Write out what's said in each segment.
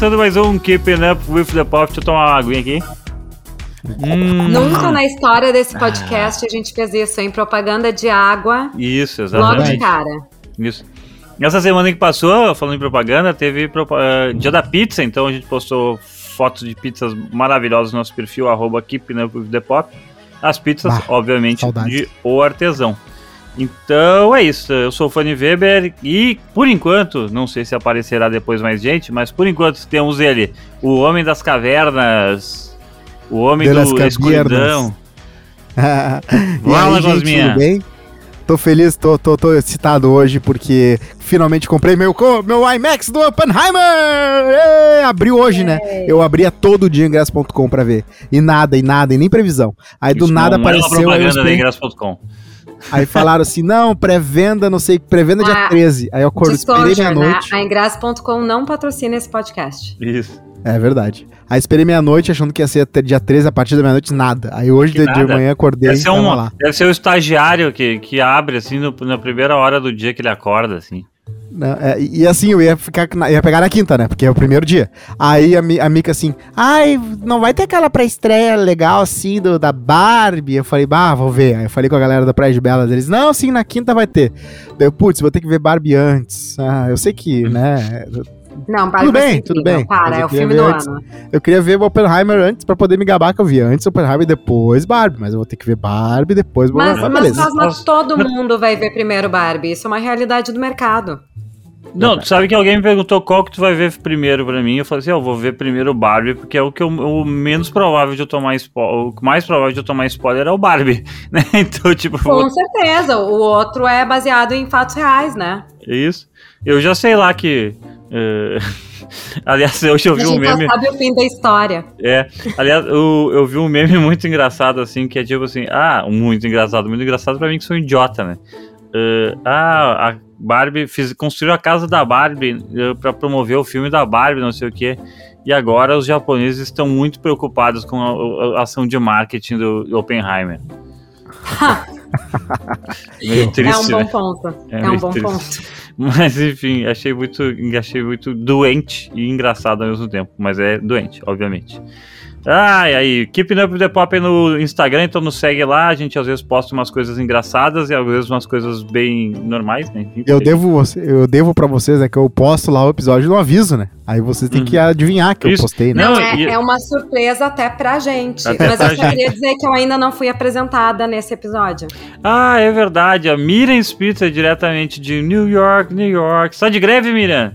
começando mais um Keeping Up with the Pop. Deixa eu tomar uma aguinha aqui. Hum. Nunca na história desse podcast ah. a gente fez isso, em propaganda de água. Isso, exatamente. Logo de cara. Isso. Nessa semana que passou, falando em propaganda, teve uh, dia da pizza, então a gente postou fotos de pizzas maravilhosas no nosso perfil, arroba Keeping Up with the Pop. As pizzas, bah, obviamente, saudade. de O Artesão. Então é isso, eu sou o Fanny Weber e por enquanto, não sei se aparecerá depois mais gente, mas por enquanto temos ele, o Homem das Cavernas, o Homem de do Escuridão. Fala, Gosminha. Tudo bem? Tô feliz, tô, tô, tô excitado hoje porque finalmente comprei meu, meu IMAX do Oppenheimer! É, abriu hoje, né? Eu abria todo dia ingresso.com pra ver. E nada, e nada, e nem previsão. Aí Isso do nada não apareceu. É propaganda da ingresso.com. Aí falaram assim: não, pré-venda, não sei, pré-venda dia 13. Aí eu acordei, esperei meia-noite. Né? A ingresso.com não patrocina esse podcast. Isso. É verdade. Aí esperei meia-noite achando que ia ser dia 13 a partir da meia-noite, nada. Aí hoje de, de, manhã acordei deve ser, um, lá. deve ser o estagiário que, que abre assim no, na primeira hora do dia que ele acorda, assim. Não, é, e assim, eu ia ficar ia pegar na quinta, né? Porque é o primeiro dia. Aí a, a Mika assim, ai, não vai ter aquela pré-estreia legal assim do, da Barbie? Eu falei, bah, vou ver. Aí eu falei com a galera da Praia de Belas, eles, não, sim, na quinta vai ter. Daí eu, putz, vou ter que ver Barbie antes. Ah, eu sei que, né? Não, Barbie tudo bem, tudo bem. Para, é o filme do antes. ano. Eu queria ver o Oppenheimer antes pra poder me gabar que eu vi antes Oppenheimer e depois Barbie, mas eu vou ter que ver Barbie depois. Mas, mas, mas, mas todo mundo vai ver primeiro Barbie, isso é uma realidade do mercado. Não, tu sabe que alguém me perguntou qual que tu vai ver primeiro pra mim. Eu falei assim, eu vou ver primeiro o Barbie, porque é o que eu, o menos provável de eu tomar spoiler. O mais provável de eu tomar spoiler é o Barbie, né? Então, tipo. Com vou... certeza. O outro é baseado em fatos reais, né? É isso. Eu já sei lá que. Uh... Aliás, hoje eu vi um meme. sabe o fim da história. É. Aliás, eu, eu vi um meme muito engraçado, assim, que é tipo assim. Ah, muito engraçado, muito engraçado pra mim que sou um idiota, né? Uh, ah, a Barbie fiz, construiu a casa da Barbie uh, para promover o filme da Barbie, não sei o que. E agora os japoneses estão muito preocupados com a, a ação de marketing do Oppenheimer. meio triste, é um bom né? ponto. É, é um bom triste. ponto. Mas enfim, achei muito, achei muito doente e engraçado ao mesmo tempo. Mas é doente, obviamente. Ah, e aí, Keeping Up the Pop no Instagram, então nos segue lá. A gente às vezes posta umas coisas engraçadas e às vezes umas coisas bem normais, né? Enfim, eu, devo, eu devo pra vocês, é que eu posto lá o episódio no aviso, né? Aí vocês têm uhum. que adivinhar que Isso. eu postei, né? Não, é, é, uma surpresa até pra gente. Até mas pra eu só queria dizer que eu ainda não fui apresentada nesse episódio. Ah, é verdade. A Miriam Spitzer, diretamente de New York, New York. Só de greve, Miriam?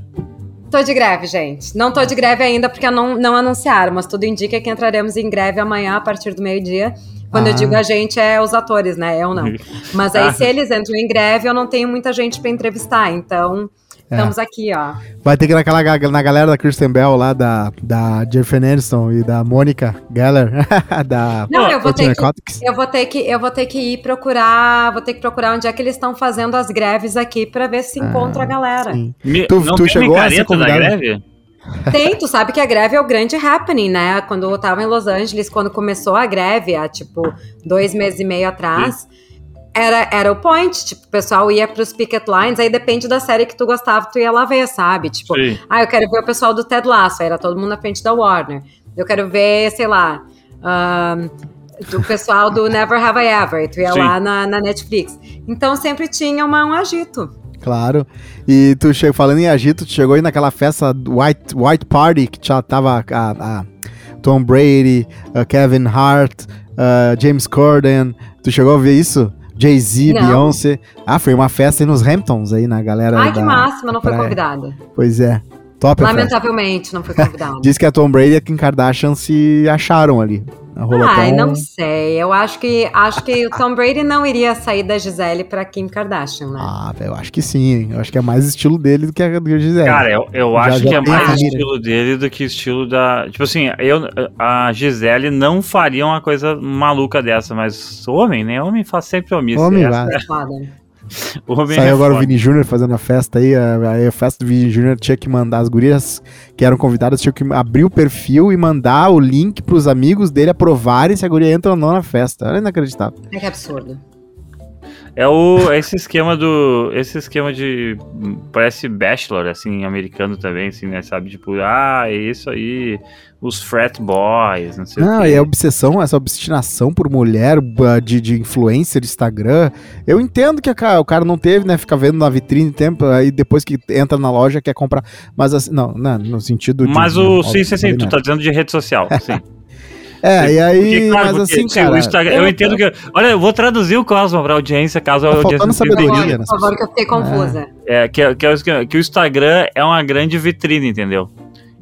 Tô de greve, gente. Não tô de greve ainda porque não, não anunciaram, mas tudo indica que entraremos em greve amanhã a partir do meio-dia. Quando ah. eu digo a gente, é os atores, né? Eu não. Mas aí, ah. se eles entram em greve, eu não tenho muita gente para entrevistar. Então, é. Estamos aqui, ó. Vai ter que ir naquela, na galera da Kristen Bell lá, da, da Jennifer Aniston e da Mônica Geller, da Não, eu vou, ter que, eu vou ter que eu vou ter que ir procurar, vou ter que procurar onde é que eles estão fazendo as greves aqui para ver se encontra ah, a galera. Me, tu, tu chegou a ser? Da greve? Tem, tu sabe que a greve é o grande happening, né? Quando eu tava em Los Angeles, quando começou a greve, há tipo dois meses e meio atrás, Sim era, era o point, tipo, o pessoal ia pros picket lines, aí depende da série que tu gostava, tu ia lá ver, sabe? Tipo, Sim. ah, eu quero ver o pessoal do Ted Lasso, aí era todo mundo na frente da Warner. Eu quero ver, sei lá, um, o pessoal do Never Have I Ever, tu ia Sim. lá na, na Netflix. Então sempre tinha uma, um agito. Claro. E tu chegou, falando em agito, tu chegou aí naquela festa White, White Party que já tava a, a Tom Brady, Kevin Hart, James Corden. Tu chegou a ver isso? Jay-Z, Beyoncé. Ah, foi uma festa aí nos Hamptons aí na galera. Ai, da, que máxima, não foi convidada. Pois é. Top Lamentavelmente, não foi convidada. Diz que a Tom Brady e a Kim Kardashian se acharam ali. Ai, não sei. Eu acho que acho que o Tom Brady não iria sair da Gisele pra Kim Kardashian, né? Ah, eu acho que sim. Eu acho que é mais estilo dele do que a do Gisele. Cara, eu, eu acho já que é mais estilo dele do que estilo da. Tipo assim, eu, a Gisele não faria uma coisa maluca dessa, mas homem, né? Homem faz sempre omisso. Homem, vai. Saiu é agora foda. o Vini Júnior fazendo a festa aí. A, a, festa do Vini Júnior tinha que mandar as gurias que eram convidadas, tinha que abrir o perfil e mandar o link pros amigos dele aprovarem se a guria entra ou não na festa. Era inacreditável. É que absurdo. É o esse esquema do esse esquema de parece bachelor assim americano também assim, né, sabe? Tipo, ah, é isso aí, os frat boys, não sei Não, o quê. e a obsessão, essa obstinação por mulher de, de influencer, de Instagram. Eu entendo que a o cara não teve, né? Fica vendo na vitrine tempo, aí depois que entra na loja quer comprar. Mas assim, não, não no sentido de. Mas né, o óbvio, sim, sim, sim, tu né? tá dizendo de rede social, sim. É, e aí. Porque, claro, mas porque, assim, sim, cara. Instagram- eu entendo que. Olha, eu vou traduzir o Cosmo pra audiência, caso a Tá audiência faltando não Por sabedoria, né? por favor, que eu fiquei confusa. É, que, é- que, é o esquema, que o Instagram é uma grande vitrine, entendeu?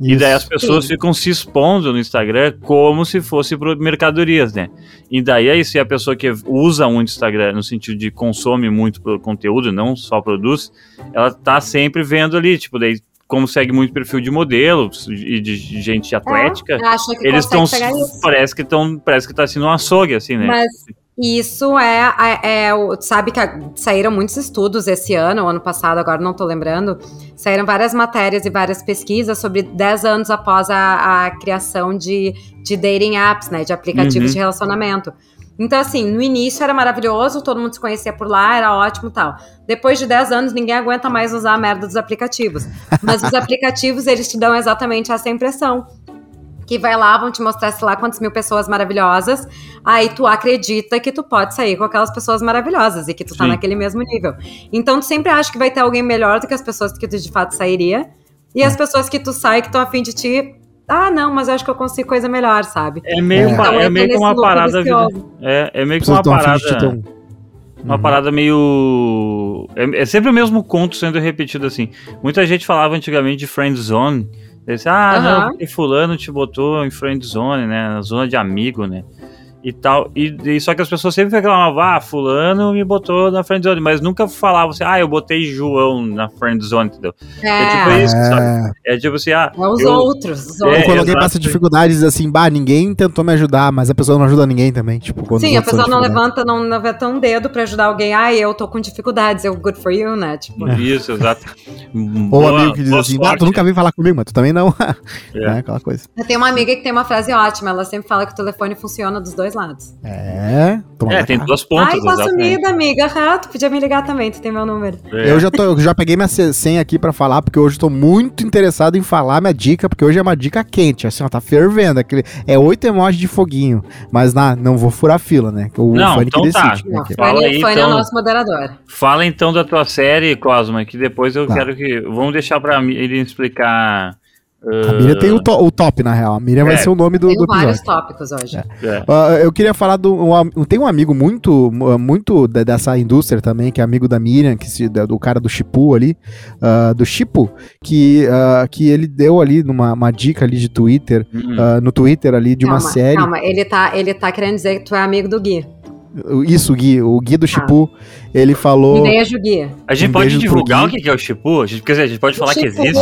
E daí as Isso. pessoas ficam se expondo no Instagram como se fosse por mercadorias, né? E daí aí, se a pessoa que usa muito Instagram no sentido de consome muito conteúdo, não só produz, ela tá sempre vendo ali, tipo, daí como segue muito perfil de modelo e de gente atlética, Eu acho que eles estão isso. parece que estão parece que tá sendo um açougue assim, né? Mas isso é, é, é sabe que saíram muitos estudos esse ano, ano passado, agora não tô lembrando. Saíram várias matérias e várias pesquisas sobre 10 anos após a, a criação de, de dating apps, né? De aplicativos Uhum. de relacionamento. Então, assim, no início era maravilhoso, todo mundo se conhecia por lá, era ótimo e tal. Depois de 10 anos, ninguém aguenta mais usar a merda dos aplicativos. Mas os aplicativos, eles te dão exatamente essa impressão. Que vai lá, vão te mostrar, sei lá, quantas mil pessoas maravilhosas. Aí tu acredita que tu pode sair com aquelas pessoas maravilhosas e que tu tá Sim. naquele mesmo nível. Então tu sempre acha que vai ter alguém melhor do que as pessoas que tu de fato sairia. E as pessoas que tu sai, que estão afim de ti. Ah, não, mas eu acho que eu consigo coisa melhor, sabe? É meio, É. pa- Então, é meio que uma parada é, é meio que uma parada um- Uma Uhum. parada meio. É, é sempre o mesmo conto sendo repetido assim. Muita gente falava antigamente de friend zone. Disse, ah, Aham. não, porque fulano te botou em friend zone, né? Na zona de amigo, né? E tal. E, e só que as pessoas sempre reclamavam, ah, fulano me botou na friend zone, mas nunca falavam assim, ah, eu botei João na friend zone, entendeu? É, tipo É, isso, sabe? É. É tipo assim, ah. é os eu- outros. Os É, Ou outros. quando alguém exato. passa dificuldades assim, bah, ninguém tentou me ajudar, mas a pessoa não ajuda ninguém também. Tipo, quando Sim, a pessoa não levanta, não levanta um dedo pra ajudar alguém. Ah, eu tô com dificuldades. Eu, good for you, né? Tipo, Isso, exato. Ou Boa- amigo que diz assim, sorte. tu nunca veio falar comigo, mas tu também não. É. né, aquela coisa. eu tenho uma amiga que tem uma frase ótima. Ela sempre fala que o telefone funciona dos dois lados. É, toma É, tem cá. duas pontas, Ai, exatamente. sumida, amiga. Ah, tu podia me ligar também, tu tem meu número. É. Eu já, tô, eu já peguei minha se- senha aqui pra falar, porque hoje eu tô muito interessado em falar minha dica, porque hoje é uma dica quente, assim, ó, tá fervendo. Aquele, é oito emojis de foguinho, mas na, não vou furar fila, né? O Não, Fanny então que tá. decide. né, Não, que- Fala Fanny, aí, Fanny é então. o nosso moderador. Fala então da tua série, Cosma, que depois eu Tá. quero que. Vamos deixar pra ele explicar. A Miriam tem o, to- o top, na real. A Miriam vai É. ser o nome do, Tenho do vários episódio. tópicos hoje. É. Ah, eu queria falar do. Um, tem um amigo muito, mu- muito de- dessa indústria também, que é amigo da Miriam, que se, do cara do Chipu ali, ah, do Chipu, que, ah, que ele deu ali numa uma dica ali de Twitter, Hum. ah, no Twitter ali de uma calma, série. Calma, ele tá, ele tá querendo dizer que tu é amigo do Gui. Isso, o Gui, o Gui do Ah. Chipu, ele falou. Um beijo, Gui. A gente Um pode divulgar o que é o Chipu? A gente, quer dizer, a gente pode falar que existe.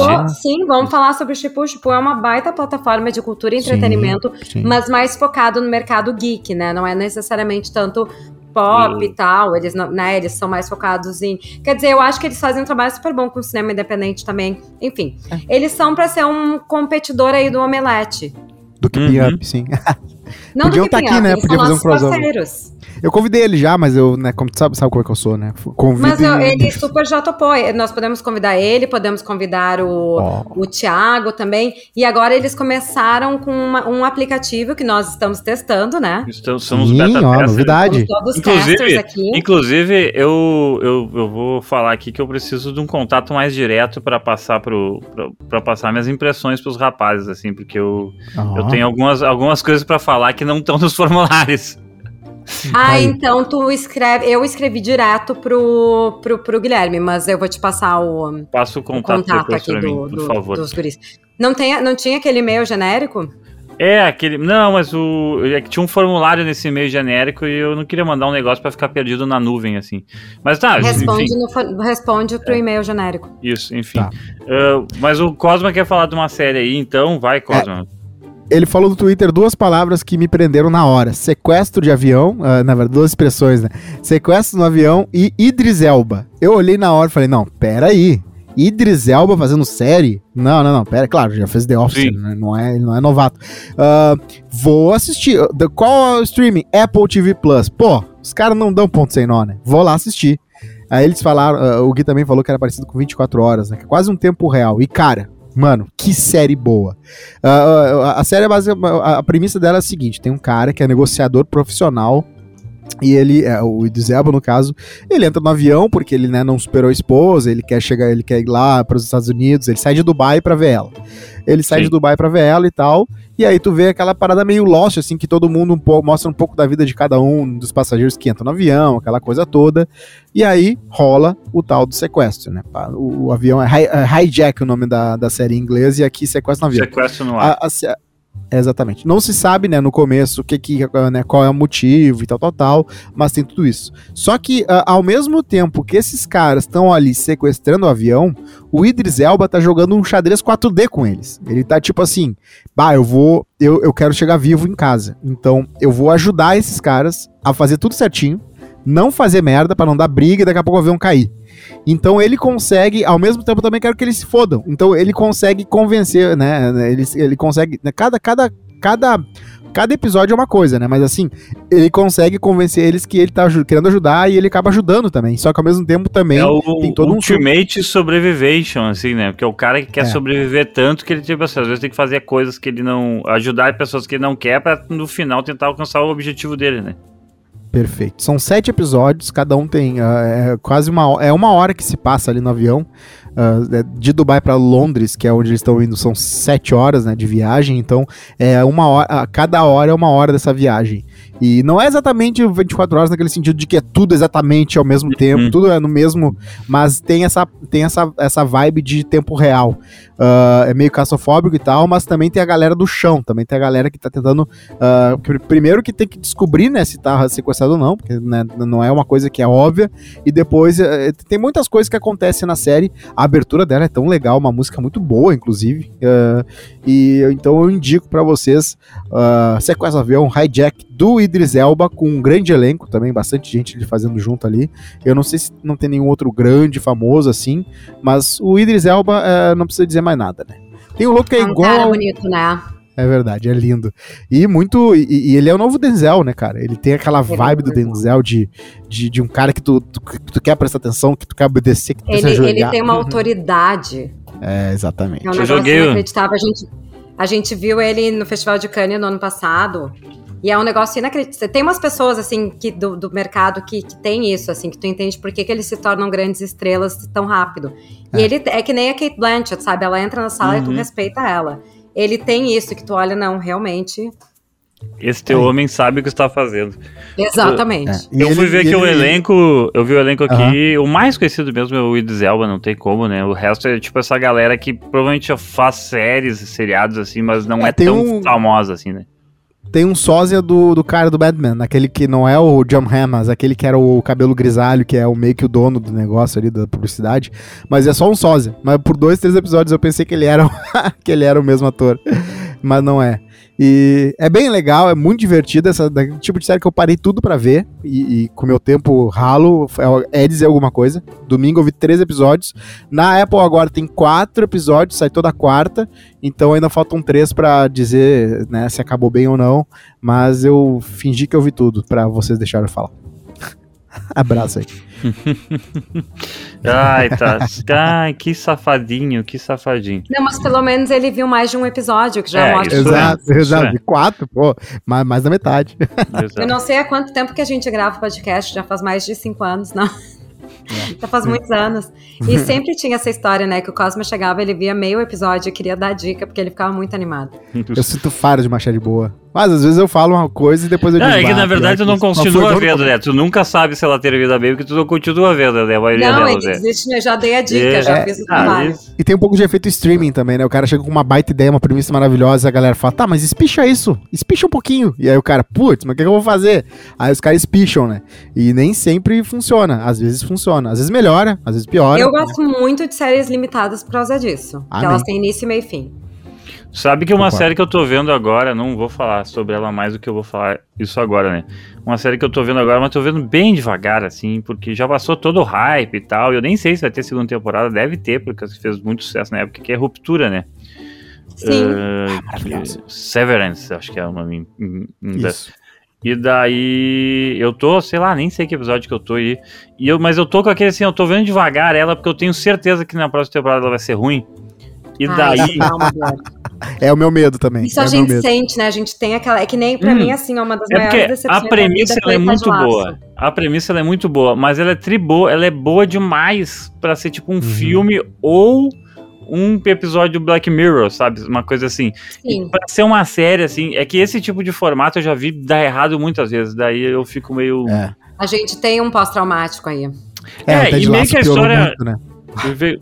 Sim, vamos falar sobre o Chipu. O Chipu é uma baita plataforma de cultura e Sim, entretenimento, sim. mas mais focado no mercado geek, né? Não é necessariamente tanto pop Hum. e tal. Eles, não, né, eles são mais focados em. Quer dizer, eu acho que eles fazem um trabalho super bom com o cinema independente também. Enfim, É. eles são pra ser um competidor aí do Omelete. Do Keeping Uhum. Up, sim. Não Podiam do tá aqui, né? Podia fazer um crossover. parceiros. Eu convidei ele já, mas eu, né, como tu sabe, sabe como é que eu sou, né? Convido Mas eu- e- ele super já topou. Nós podemos convidar ele, podemos convidar o, Ó. o Thiago também. E agora eles começaram com uma- um aplicativo que nós estamos testando, né? Então, somos Sim, beta ó, novidade. Todos Inclusive- aqui. Inclusive, eu, eu, eu vou falar aqui que eu preciso de um contato mais direto para passar pro para passar minhas impressões pros rapazes, assim, porque eu, Ó. eu tenho algumas, algumas coisas para falar que não estão nos formulários. Ah, Aí. então tu escreve. Eu escrevi direto pro, pro, pro Guilherme, mas eu vou te passar o, Passa o o contato, contato depois aqui para do, mim, por do- favor. dos guris. Não, tem, não tinha aquele e-mail genérico? É, aquele. Não, mas o. É que tinha um formulário nesse e-mail genérico e eu não queria mandar um negócio pra ficar perdido na nuvem, assim. Mas tá, Responde, enfim. no, responde pro e-mail genérico. Isso, enfim. Tá. Ah, mas o Cosma quer falar de uma série aí, então vai, Cosma. Ele falou no Twitter duas palavras que me prenderam na hora: sequestro de avião, ah, na verdade, duas expressões, né? Sequestro no avião e Idris Elba. Eu olhei na hora e falei: não, peraí. Idris Elba fazendo série? Não, não, não, pera, claro, já fez The Office, né? não, é, não é novato. Ah, vou assistir. The- Qual é o streaming? Apple TV Plus. Pô, Os caras não dão ponto sem nó, né? Vou lá assistir. Aí eles falaram, uh, o Gui também falou que era parecido com 24 horas, né? Que é quase um tempo real. E, cara, mano, que série boa. Uh, a série, a, a premissa dela é a seguinte: tem um cara que é negociador profissional e ele, é, o Elba, no caso, ele entra no avião porque ele né, não superou a esposa, ele quer chegar, ele quer ir lá para os Estados Unidos, ele sai de Dubai para ver ela. Ele sai Sim. de Dubai para ver ela e tal. E aí tu vê aquela parada meio lost, assim, que todo mundo um pouco, mostra um pouco da vida de cada um dos passageiros que entram no avião, aquela coisa toda. E aí rola o tal do sequestro, né? O, o avião é, hi, é Hijack o nome da, da série em inglês, e aqui sequestro no avião. Sequestro no ar. A, a, exatamente. Não se sabe, né, no começo, o que, que né, qual é o motivo e tal, tal, tal, mas tem tudo isso. Só que, uh, ao mesmo tempo que esses caras estão ali sequestrando o avião, o Idris Elba tá jogando um xadrez 4D com eles. Ele tá tipo assim, bah, eu vou, eu, eu quero chegar vivo em casa. Então, eu vou ajudar esses caras a fazer tudo certinho, não fazer merda para não dar briga e daqui a pouco o avião cair. Então ele consegue, ao mesmo tempo também quero que eles se fodam. Então ele consegue convencer, né? Ele, ele consegue. Né, cada, cada, cada, cada episódio é uma coisa, né? Mas assim, ele consegue convencer eles que ele tá querendo ajudar e ele acaba ajudando também. Só que ao mesmo tempo também é o tem todo ultimate um sobrevivation, assim, né? Porque é o cara que quer é. sobreviver tanto que ele, tipo assim, às vezes tem que fazer coisas que ele não. ajudar pessoas que ele não quer pra no final tentar alcançar o objetivo dele, né? Perfeito. São sete episódios, cada um tem uh, é quase uma é uma hora que se passa ali no avião. Uh, de Dubai para Londres, que é onde eles estão indo, são sete horas né, de viagem. Então, é uma hora, cada hora é uma hora dessa viagem. E não é exatamente 24 horas naquele sentido de que é tudo exatamente ao mesmo tempo, uhum. tudo é no mesmo, mas tem essa, tem essa, essa vibe de tempo real. Uh, é meio caçofóbico e tal, mas também tem a galera do chão, também tem a galera que tá tentando. Uh, primeiro que tem que descobrir, né, se tá sequestrado ou não, porque né, não é uma coisa que é óbvia, e depois uh, tem muitas coisas que acontecem na série. A abertura dela é tão legal, uma música muito boa, inclusive. Uh, e então eu indico para vocês uh, Sequestro Avião, Hijack do Idris Elba, com um grande elenco também, bastante gente fazendo junto ali. Eu não sei se não tem nenhum outro grande, famoso assim, mas o Idris Elba uh, não precisa dizer mais nada, né? Tem um louco que é, é um igual. Cara bonito, né? É verdade, é lindo. E muito. E, e, ele é o novo Denzel, né, cara? Ele tem aquela é vibe do Denzel de, de, de um cara que tu, tu, que tu quer prestar atenção, que tu quer obedecer, que tu ele, ele tem uma autoridade. É, exatamente. É um eu joguei. Inacreditável. A gente, a gente viu ele no Festival de Cannes no ano passado. E é um negócio inacreditável. Tem umas pessoas, assim, que, do, do mercado que, que tem isso, assim, que tu entende por que, que eles se tornam grandes estrelas tão rápido. E é. ele é que nem a Kate Blanchett, sabe? Ela entra na sala uhum. e tu uhum. respeita ela. Ele tem isso que tu olha, não, realmente. Esse teu Aí. homem sabe o que está fazendo. Exatamente. Eu, é. eu fui ver que o elenco, eu vi o elenco aqui, uhum. o mais conhecido mesmo é o Idris Elba, não tem como, né? O resto é tipo essa galera que provavelmente faz séries, seriados assim, mas não é, é tão um... famosa assim, né? Tem um sósia do, do cara do Batman, aquele que não é o John Hammers, aquele que era o cabelo grisalho, que é o meio que o dono do negócio ali, da publicidade, mas é só um sósia. Mas por dois, três episódios eu pensei que ele era, que ele era o mesmo ator, mas não é. E é bem legal, é muito divertido essa tipo de série que eu parei tudo para ver e, e, com meu tempo ralo é, é dizer alguma coisa. Domingo eu vi três episódios. Na Apple agora tem quatro episódios, sai toda quarta, então ainda faltam três para dizer né, se acabou bem ou não. Mas eu fingi que eu vi tudo para vocês deixarem eu falar. Abraço aí. Ai, tá. Ai, que safadinho, que safadinho. Não, mas pelo menos ele viu mais de um episódio, que já é, mostra. Exato, é, exato. É. Quatro, pô, mais, mais da metade. Exato. Eu não sei há quanto tempo que a gente grava o podcast, já faz mais de cinco anos, não. É. Já faz muitos anos. E sempre tinha essa história, né? Que o Cosmo chegava, ele via meio episódio e queria dar dica, porque ele ficava muito animado. Eu sinto faro de Machado de Boa. Mas às vezes eu falo uma coisa e depois eu digo. Não, é que na verdade tu não continua vendo, né? Tu nunca sabe se ela ter vida bem, porque tu não continua vendo, né? A maioria não, delas, existe, eu já dei a dica, é, já é, fiz o trabalho. Ah, e tem um pouco de efeito streaming também, né? O cara chega com uma baita ideia, uma premissa maravilhosa, e a galera fala, tá, mas espicha isso, espicha um pouquinho. E aí o cara, putz, mas o que, que eu vou fazer? Aí os caras espicham, né? E nem sempre funciona. Às vezes funciona, às vezes melhora, às vezes piora. Eu gosto muito de séries limitadas por causa disso. Amém. Que elas têm início, meio e fim. Sabe que uma Opa. série que eu tô vendo agora, não vou falar sobre ela mais do que eu vou falar isso agora, né? Uma série que eu tô vendo agora, mas tô vendo bem devagar, assim, porque já passou todo o hype e tal. Eu nem sei se vai ter segunda temporada, deve ter, porque fez muito sucesso na época, que é Ruptura, né? Sim. Uh, Severance, acho que é o nome em inglês. E daí eu tô, sei lá, nem sei que episódio que eu tô aí. E eu, mas eu tô com aquele assim, eu tô vendo devagar ela, porque eu tenho certeza que na próxima temporada ela vai ser ruim. E Ai, daí. Eduardo. É o meu medo também. Isso é a gente medo. sente, né? A gente tem aquela. É que nem pra Hum. mim, assim, é uma das É maiores porque decepções. a da premissa vida ela é muito boa. A premissa ela é muito boa, mas ela é tri boa, ela é boa demais pra ser tipo um Uhum. filme ou um episódio Black Mirror, sabe? Uma coisa assim. Sim. E pra ser uma série, assim, é que esse tipo de formato eu já vi dar errado muitas vezes. Daí eu fico meio. É, A gente tem um pós-traumático aí. é, É, e meio que a história- muito, né?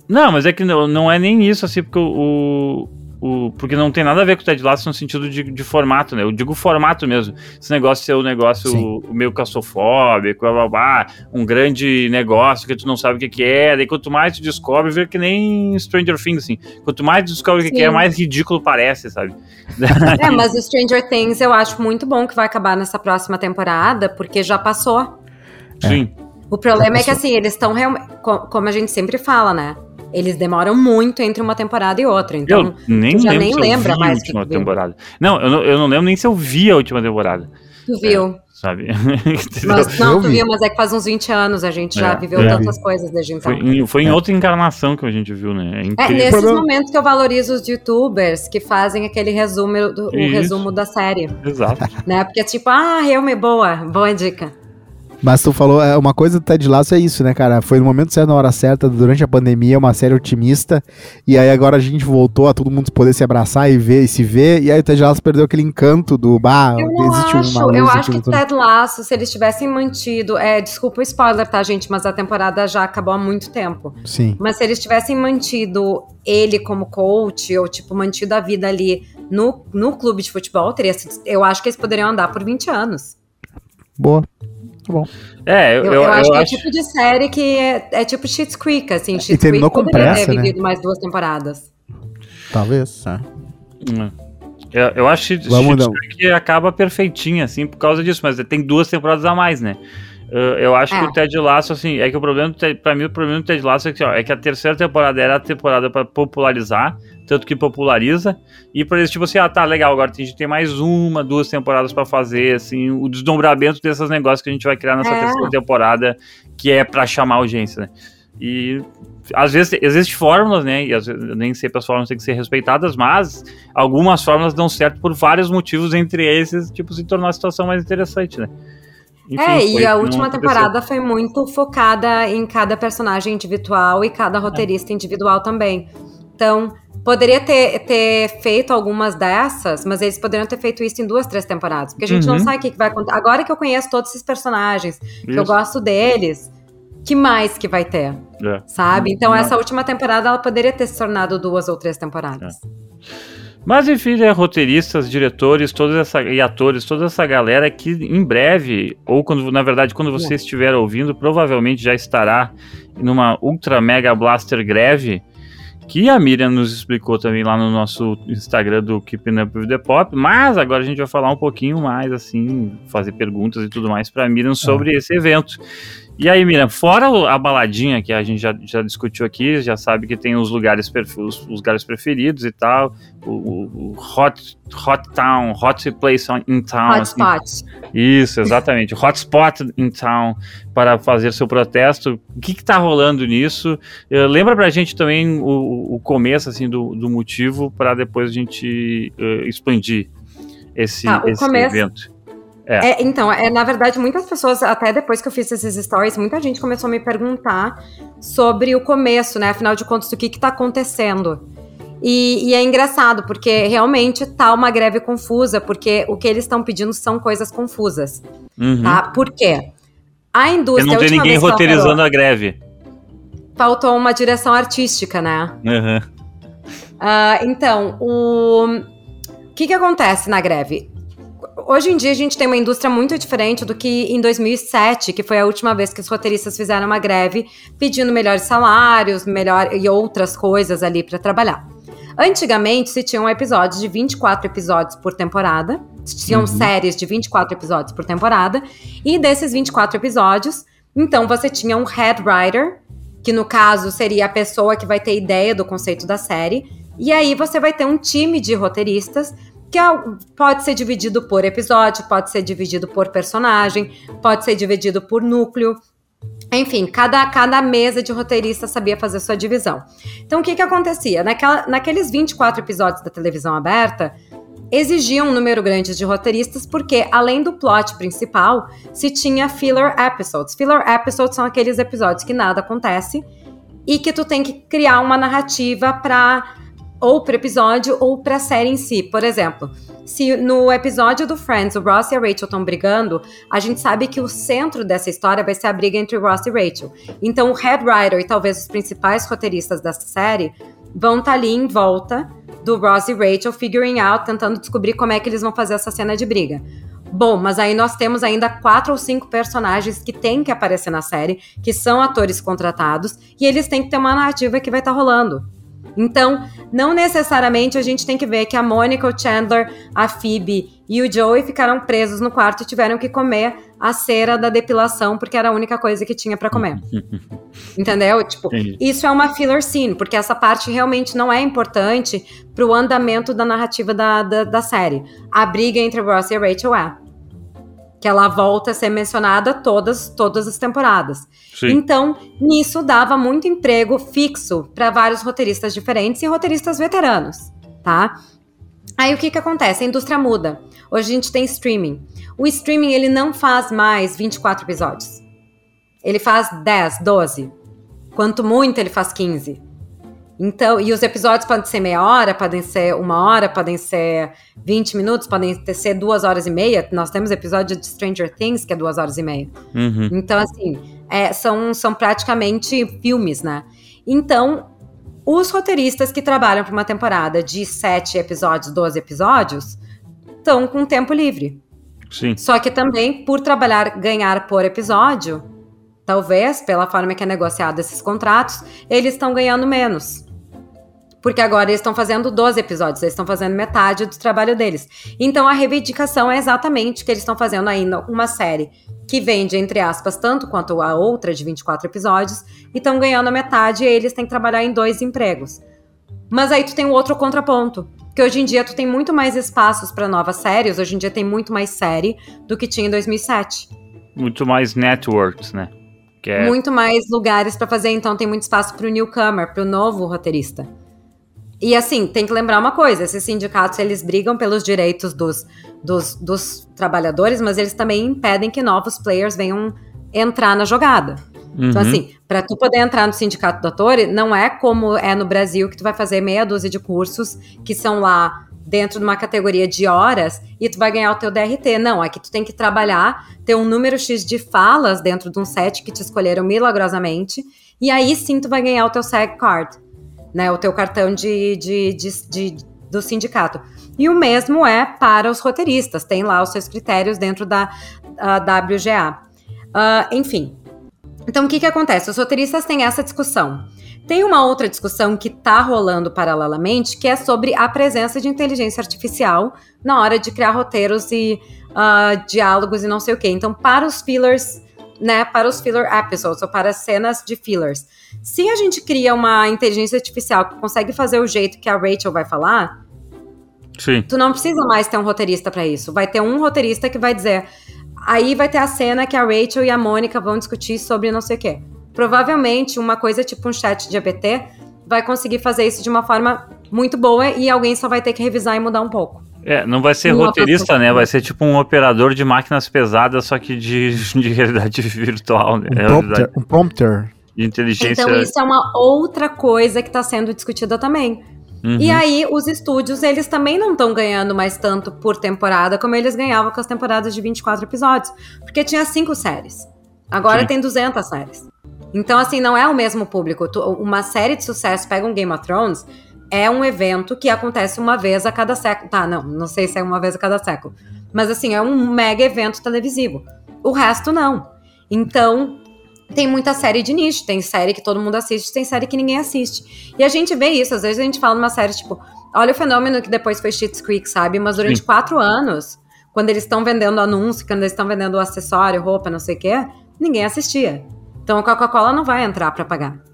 Não, mas é que não, não é nem isso, assim, porque o. o- porque não tem nada a ver com o Ted Lasso no sentido de, de formato, né? Eu digo formato mesmo. Esse negócio de ser um negócio Sim. meio caçofóbico, blá, blá, blá, um grande negócio que tu não sabe o que, que é. Daí quanto mais tu descobre, vê que nem Stranger Things, assim. Quanto mais tu descobre o que, que é, mais ridículo parece, sabe? É, mas o Stranger Things eu acho muito bom que vai acabar nessa próxima temporada, porque já passou. Sim. O problema é que, assim, eles estão realmente. Como a gente sempre fala, né? Eles demoram muito entre uma temporada e outra. Então, eu nem tu já lembro nem se eu lembra vi mais a que última viu. temporada. Não eu, não, eu não lembro nem se eu vi a última temporada, tu viu. sabe? Mas não, Eu tu vi. viu, mas é que faz uns 20 anos a gente já É, viveu é. tantas coisas desde então. Foi em, foi em É. outra encarnação que a gente viu, né? É É nesses problema- momentos que eu valorizo os youtubers que fazem aquele resumo, do, o Isso. resumo da série, Exato. né? Porque é tipo, ah, realmente boa, boa dica. Mas tu falou, é, uma coisa do Ted Lasso é isso, né, cara? Foi no momento certo, na hora certa, durante a pandemia, uma série otimista. E aí agora a gente voltou a todo mundo poder se abraçar e ver e se ver. E aí o Ted Lasso perdeu aquele encanto do bah, Eu não existe acho, uma luz eu acho que túnel. Ted Lasso, se eles tivessem mantido, é, desculpa o spoiler, tá, gente, mas a temporada já acabou há muito tempo. Sim. Mas se eles tivessem mantido ele como coach, ou tipo, mantido a vida ali no, no clube de futebol, teria sido, eu acho que eles poderiam andar por 20 anos. Boa. Tá bom. É, eu, Eu, eu, eu acho que é acho. tipo de série que é, é tipo Schitt's Creek, assim. Schitt's terminou Creek com pressa, ter né? vivido mais duas temporadas. Talvez. é. Eu, eu acho que acaba perfeitinha, assim, por causa disso, mas tem duas temporadas a mais, né? Eu, acho É. que o Ted Lasso, assim, é que o problema, pra mim, o problema do Ted Lasso é que, ó, é que a terceira temporada era a temporada pra popularizar, tanto que populariza, e pra eles, tipo assim, ah, tá, legal, agora a gente tem mais uma, duas temporadas pra fazer, assim, o desdobramento desses negócios que a gente vai criar nessa É. terceira temporada, que é pra chamar audiência, né? E às vezes existem fórmulas, né? E às vezes, nem sempre as fórmulas têm que ser respeitadas, mas algumas fórmulas dão certo por vários motivos, entre esses, tipo, se tornar a situação mais interessante, né? Enfim, é, e a última não temporada foi muito focada em cada personagem individual e cada roteirista individual também. Então, poderia ter, ter feito algumas dessas, mas eles poderiam ter feito isso em duas, três temporadas. Porque a gente não Uhum. sabe o que, que vai acontecer. Agora que eu conheço todos esses personagens, que eu Isso, gosto deles, que mais que vai ter? é. Sabe? Então, Não. essa última temporada, ela poderia ter se tornado duas ou três temporadas. Mas enfim, né, roteiristas, diretores, toda essa e atores, toda essa galera que em breve, ou quando na verdade quando você estiver ouvindo, provavelmente já estará numa ultra mega blaster greve, que a Miriam nos explicou também lá no nosso Instagram do Keeping Up with the Pop, mas agora a gente vai falar um pouquinho mais assim, fazer perguntas e tudo mais para Miriam sobre esse evento. E aí, Miriam, fora a baladinha que a gente já, já discutiu aqui, já sabe que tem os lugares, os, os lugares preferidos e tal, o, o- o hot, hot town, hot place in town. assim. Hotspot. Isso, exatamente. Hotspot in town para fazer seu protesto. O que está rolando nisso? Eh, lembra pra gente também o, o começo assim do, do motivo para depois a gente eh, expandir esse, o esse começo- evento. É, então, é, na verdade, muitas pessoas, até depois que eu fiz esses stories, muita gente começou a me perguntar sobre o começo, né? Afinal de contas, o que que tá acontecendo. E, e é engraçado, porque realmente tá uma greve confusa, porque o que eles estão pedindo são coisas confusas, Uhum. tá? Por quê? A Porque indústria, não tem ninguém roteirizando falou, a greve. faltou uma direção artística, né? Uhum. Ah, então, o... o que que acontece na greve? Hoje em dia a gente tem uma indústria muito diferente do que em 2007, que foi a última vez que os roteiristas fizeram uma greve pedindo melhores salários, melhor e outras coisas ali para trabalhar. Antigamente se tinham episódios de 24 episódios por temporada, tinham Uhum. séries de 24 episódios por temporada, e desses 24 episódios, então você tinha um head writer, que no caso seria a pessoa que vai ter ideia do conceito da série, e aí você vai ter um time de roteiristas que é pode ser dividido por episódio, pode ser dividido por personagem, pode ser dividido por núcleo. Enfim, cada, cada mesa de roteirista sabia fazer sua divisão. Então, o que, que acontecia? Naquela, naqueles 24 episódios da televisão aberta, exigiam um número grande de roteiristas, porque além do plot principal, se tinha filler episodes. Filler episodes são aqueles episódios que nada acontece e que tu tem que criar uma narrativa para ou para episódio ou para a série em si. Por exemplo, se no episódio do Friends o Ross e a Rachel estão brigando, a gente sabe que o centro dessa história vai ser a briga entre Ross e Rachel. Então o head writer e talvez os principais roteiristas dessa série vão estar tá ali em volta do Ross e Rachel figuring out, tentando descobrir como é que eles vão fazer essa cena de briga. Bom, mas aí nós temos ainda quatro ou cinco personagens que têm que aparecer na série, que são atores contratados, e eles têm que ter uma narrativa que vai estar tá rolando. Então, não necessariamente a gente tem que ver que a Monica, o Chandler, a Phoebe e o Joey ficaram presos no quarto e tiveram que comer a cera da depilação porque era a única coisa que tinha para comer. Entendeu? Tipo, isso é uma filler scene, porque essa parte realmente não é importante pro andamento da narrativa da, da, da série. A briga entre Ross e Rachel é que ela volta a ser mencionada todas, todas as temporadas. Sim. Então, nisso dava muito emprego fixo para vários roteiristas diferentes e roteiristas veteranos, tá? Aí o que que acontece? A indústria muda. Hoje a gente tem streaming. O streaming ele não faz mais 24 episódios. Ele faz 10, 12. Quanto muito ele faz 15. Então, e os episódios podem ser meia hora, podem ser uma hora, podem ser 20 minutos, podem ser duas horas e meia. Nós temos episódio de Stranger Things que é duas horas e meia. Uhum. Então, assim, é, são, são praticamente filmes, né? Então, os roteiristas que trabalham para uma temporada de sete episódios, 12 episódios, estão com tempo livre. Sim. Só que também, por trabalhar, ganhar por episódio, talvez, pela forma que é negociado esses contratos, eles estão ganhando menos porque agora eles estão fazendo 12 episódios, eles estão fazendo metade do trabalho deles. Então a reivindicação é exatamente que eles estão fazendo ainda uma série que vende, entre aspas, tanto quanto a outra de 24 episódios, e estão ganhando a metade e eles têm que trabalhar em dois empregos. Mas aí tu tem um outro contraponto, que hoje em dia tu tem muito mais espaços para novas séries, hoje em dia tem muito mais série do que tinha em 2007. Muito mais networks, né? É... Muito mais lugares para fazer, então tem muito espaço para o newcomer, para o novo roteirista. E assim, tem que lembrar uma coisa: esses sindicatos eles brigam pelos direitos dos, dos, dos trabalhadores, mas eles também impedem que novos players venham entrar na jogada. Então, uhum. Então, assim, para tu poder entrar no sindicato do ator, não é como é no Brasil que tu vai fazer meia dúzia de cursos que são lá dentro de uma categoria de horas e tu vai ganhar o teu DRT. Não, aqui tu tem que trabalhar, ter um número X de falas dentro de um set que te escolheram milagrosamente, e aí sim tu vai ganhar o teu SAG card né? O teu cartão de, de, de, de do sindicato. E o mesmo é para os roteiristas, tem lá os seus critérios dentro da WGA. Uh, ah, enfim. Então, o que, que acontece? Os roteiristas têm essa discussão. Tem uma outra discussão que está rolando paralelamente, que é sobre a presença de inteligência artificial na hora de criar roteiros e uh, diálogos e não sei o quê. Então, para os fillers, né, para os filler episodes, ou para as cenas de fillers, se a gente cria uma inteligência artificial que consegue fazer o jeito que a Rachel vai falar, Sim. tu não precisa mais ter um roteirista para isso. Vai ter um roteirista que vai dizer. Aí vai ter a cena que a Rachel e a Mônica vão discutir sobre não sei o quê. Provavelmente uma coisa tipo um chat de ABT vai conseguir fazer isso de uma forma muito boa e alguém só vai ter que revisar e mudar um pouco. É, não vai ser roteirista, né? Vai ser tipo um operador de máquinas pesadas, só que de, de realidade virtual, né? Um prompter. Um prompter de inteligência. Então isso é uma outra coisa que está sendo discutida também. Uhum. E aí os estúdios, eles também não estão ganhando mais tanto por temporada como eles ganhavam com as temporadas de 24 episódios, porque tinha cinco séries. Agora Sim. tem 200 séries. Então assim, não é o mesmo público. Uma série de sucesso, pega um Game of Thrones, é um evento que acontece uma vez a cada século. Tá, não, não sei se é uma vez a cada século. Mas assim, é um mega evento televisivo. O resto não. Então, tem muita série de nicho, tem série que todo mundo assiste, tem série que ninguém assiste. E a gente vê isso, às vezes a gente fala numa série, tipo, olha o fenômeno que depois foi Schitt's Creek, sabe? Mas durante Sim. quatro anos, quando eles estão vendendo anúncio, quando eles estão vendendo acessório, roupa, não sei o quê, ninguém assistia. Então a Coca-Cola não vai entrar para pagar.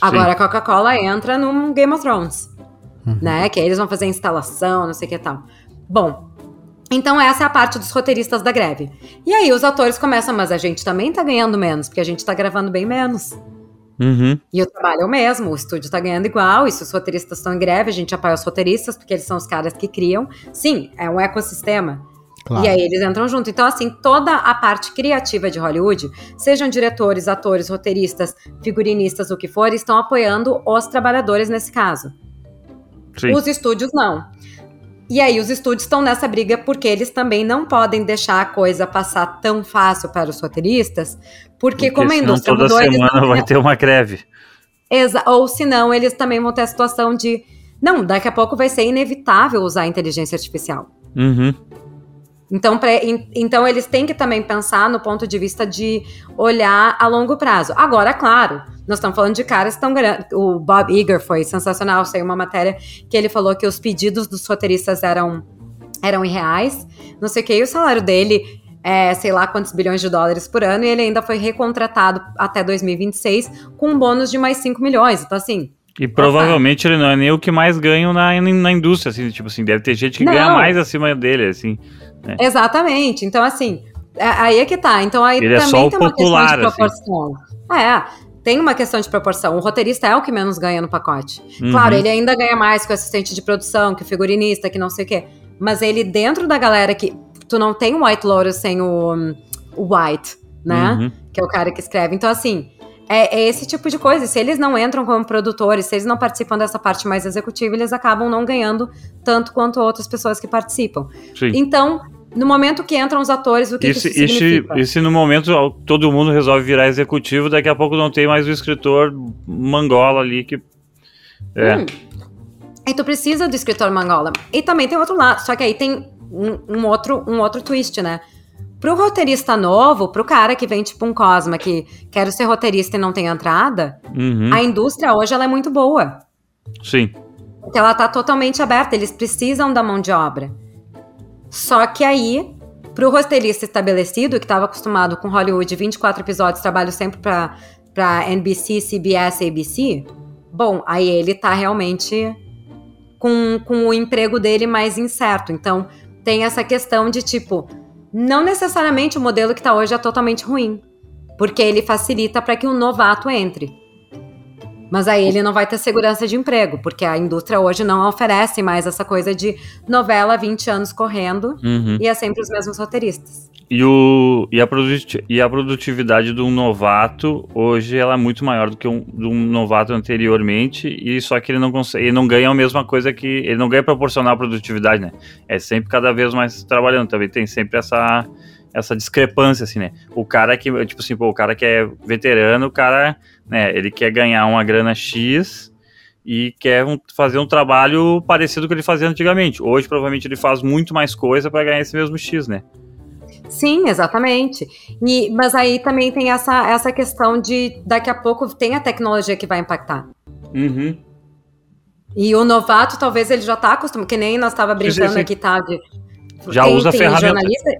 Agora a Coca-Cola entra num Game of Thrones, uhum. né? Que aí eles vão fazer instalação, não sei o que tal. Bom, então essa é a parte dos roteiristas da greve. E aí os atores começam, mas a gente também tá ganhando menos, porque a gente tá gravando bem menos. Uhum. E o trabalho é o mesmo, o estúdio tá ganhando igual, e se os roteiristas estão em greve, a gente apoia os roteiristas, porque eles são os caras que criam. Sim, é um ecossistema. Claro. E aí eles entram junto. Então, assim, toda a parte criativa de Hollywood, sejam diretores, atores, roteiristas, figurinistas, o que for, estão apoiando os trabalhadores nesse caso. Sim. Os estúdios não. E aí os estúdios estão nessa briga porque eles também não podem deixar a coisa passar tão fácil para os roteiristas, porque, Porque como a indústria toda mudou, semana vai ter uma greve. Exa ou senão eles também vão ter a situação de não, daqui a pouco vai ser inevitável usar a inteligência artificial. Uhum. Então, en- então eles têm que também pensar no ponto de vista de olhar a longo prazo. Agora, claro, nós estamos falando de caras estão ganhando. O Bob Iger foi sensacional, saiu uma matéria que ele falou que os pedidos dos roteiristas eram, eram irreais, não sei o que, e o salário dele é sei lá quantos bilhões de dólares por ano, e ele ainda foi recontratado até 2026 com um bônus de mais 5 milhões. Então, assim, E provavelmente ele não é nem o que mais ganha na, na indústria, assim, tipo assim, deve ter gente que Não. ganha mais acima dele, assim. Exatamente. Então, assim, é- aí é que tá. Então, aí Ele é também o tem uma popular, questão de assim. proporção. É, tem uma questão de proporção. O roteirista é o que menos ganha no pacote. Uhum. Claro, ele ainda ganha mais que o assistente de produção, que o figurinista, que não sei o quê. Mas ele, dentro da galera que. Tu não tem o White Lotus sem o, hum, o White, né? Uhum. Que é o cara que escreve. Então, assim. É, é esse tipo de coisa. Se eles não entram como produtores, se eles não participam dessa parte mais executiva, eles acabam não ganhando tanto quanto outras pessoas que participam. Sim. Então, no momento que entram os atores, o que, E que isso e, se, significa? e se no momento todo mundo resolve virar executivo, daqui a pouco não tem mais o escritor mangola ali que. É. Hum. E tu precisa do escritor mangola. E também tem outro lado, só que aí tem um, um outro, um outro twist, né? Pro roteirista novo, pro cara que vem tipo um Cosma, que quer ser roteirista e não tem entrada, Uhum. a indústria hoje ela é muito boa. Sim. Porque ela tá totalmente aberta, eles precisam da mão de obra. Só que aí, pro roteirista estabelecido, que estava acostumado com Hollywood, 24 episódios, trabalho sempre pra, pra NBC, CBS, ABC, bom, aí ele tá realmente com, com o emprego dele mais incerto. Então, tem essa questão de tipo, não necessariamente o modelo que tá hoje é totalmente ruim, porque ele facilita para que um novato entre. Mas aí ele não vai ter segurança de emprego, porque a indústria hoje não oferece mais essa coisa de novela 20 anos correndo Uhum. e é sempre os mesmos roteiristas. E, o, e, a e a produtividade de um novato, hoje, ela é muito maior do que um, de um novato anteriormente, e só que ele não consegue, ele não ganha a mesma coisa que. Ele não ganha proporcional à produtividade, né? É sempre cada vez mais trabalhando. Também tem sempre essa, essa discrepância, assim, né? O cara que, tipo assim, pô, o cara que é veterano, o cara, né, ele quer ganhar uma grana X e quer um- fazer um trabalho parecido com o que ele fazia antigamente. Hoje, provavelmente, ele faz muito mais coisa para ganhar esse mesmo X, né? Sim, exatamente. E, mas aí também tem essa, essa questão de daqui a pouco tem a tecnologia que vai impactar. Uhum. E o novato, talvez ele já tá acostumado, que nem nós tava Sim, brincando sim, sim. aqui, tá? De, Já usa a ferramenta.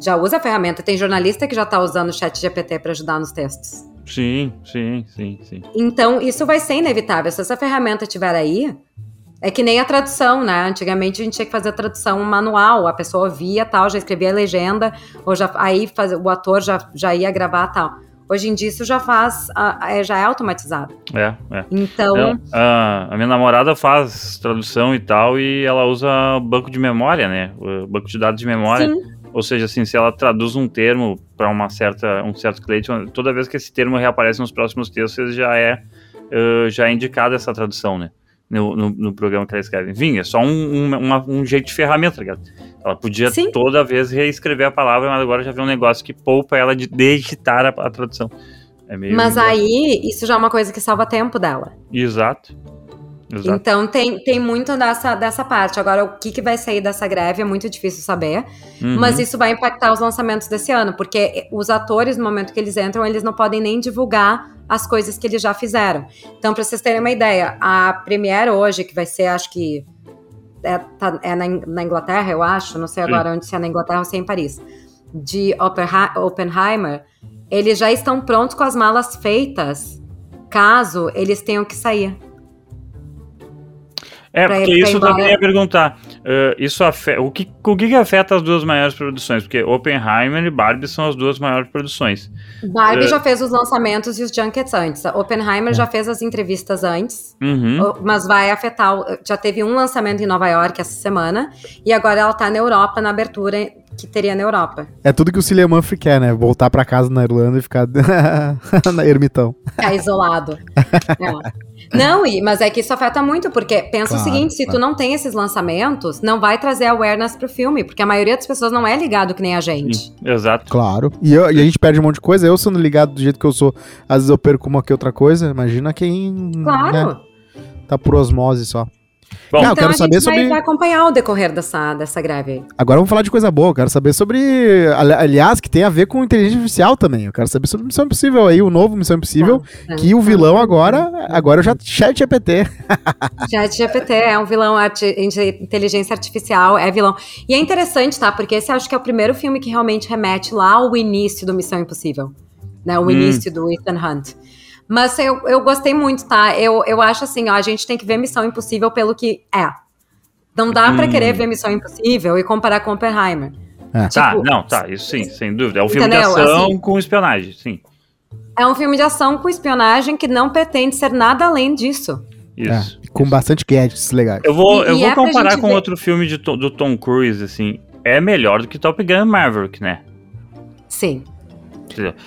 já usa a ferramenta. Tem jornalista que já tá usando o chat GPT para ajudar nos textos. Sim, sim, sim, sim. Então, isso vai ser inevitável. Se essa ferramenta estiver aí, é que nem a tradução, né? Antigamente a gente tinha que fazer a tradução manual, a pessoa via tal, já escrevia a legenda, ou já, aí faz, o ator já, já ia gravar tal. Hoje em dia isso já faz, é, já é automatizado. É, é. Então, Eu- a, a minha namorada faz tradução e tal, e ela usa banco de memória, né? O banco de dados de memória. sim, Ou seja, assim, se ela traduz um termo para uma certa, um certo cliente, toda vez que esse termo reaparece nos próximos textos, já é, eh, já é indicada essa tradução, né? No, no, no programa que ela escreve. Enfim, é só um, um, uma- um jeito de ferramenta, tá ligado? Ela podia Sim. toda vez reescrever a palavra, mas agora já vê um negócio que poupa ela de digitar a, a tradução. É meio mas aí isso já é uma coisa que salva tempo dela. Exato. Exato. Então tem, tem muito dessa, dessa parte. Agora, o que, que vai sair dessa greve é muito difícil saber. Uhum. Mas isso vai impactar os lançamentos desse ano, porque os atores, no momento que eles entram, eles não podem nem divulgar as coisas que eles já fizeram. Então, para vocês terem uma ideia, a Premiere hoje, que vai ser, acho que. É, tá- é na, na Inglaterra, eu acho, não sei Sim. agora onde se é na Inglaterra ou se é em Paris, de Oppenhei- Oppenheimer, eles já estão prontos com as malas feitas, caso eles tenham que sair. É, porque isso embora. também ia perguntar. eh, isso afeta, o, que, o que que afeta as duas maiores produções? Porque Oppenheimer e Barbie são as duas maiores produções. Barbie É. já fez os lançamentos e os junkets antes. A Oppenheimer já fez as entrevistas antes, Uhum. mas vai afetar. Já teve um lançamento em Nova York essa semana, e agora ela tá na Europa, na abertura que teria na Europa. É tudo que o Cillian Murphy quer, né? Voltar pra casa na Irlanda e ficar na ermitão. Ficar isolado. É. Não, e, mas é que isso afeta muito, porque pensa Claro, o seguinte: se claro. tu não tem esses lançamentos, não vai trazer awareness pro filme, porque a maioria das pessoas não é ligado que nem a gente. Sim, exato. Claro. E, eu- e a gente perde um monte de coisa. Eu sendo ligado do jeito que eu sou, às vezes eu perco uma que outra coisa. Imagina quem Claro. né, tá por osmose só. Bom, então quero a gente saber vai, sobre. vai acompanhar o decorrer dessa, dessa greve aí. Agora vamos falar de coisa boa. Eu quero saber sobre. ali- Aliás, que tem a ver com inteligência artificial também. Eu quero saber sobre Missão Impossível aí, o novo Missão Impossível. Tá. Que o vilão agora. Agora eu já. Chat GPT. Chat GPT é um vilão arti- de inteligência artificial, é vilão. E é interessante, tá? Porque esse acho que é o primeiro filme que realmente remete lá ao início do Missão Impossível. Né? O Hum. início do Ethan Hunt. Mas eu, eu gostei muito, tá? Eu, eu acho assim, ó, a gente tem que ver Missão Impossível pelo que é. Não dá pra Hum. querer ver Missão Impossível e comparar com Oppenheimer. É. tá, tipo- não, tá, isso sim, sem dúvida. É um filme de Entendeu? ação Assim- com espionagem, sim. É um filme de ação com espionagem que não pretende ser nada além disso. Isso. É, com bastante gadgets legais. Eu vou, E- eu e vou é comparar com ver- outro filme de do Tom Cruise, assim. É melhor do que Top Gun Maverick, né? Sim.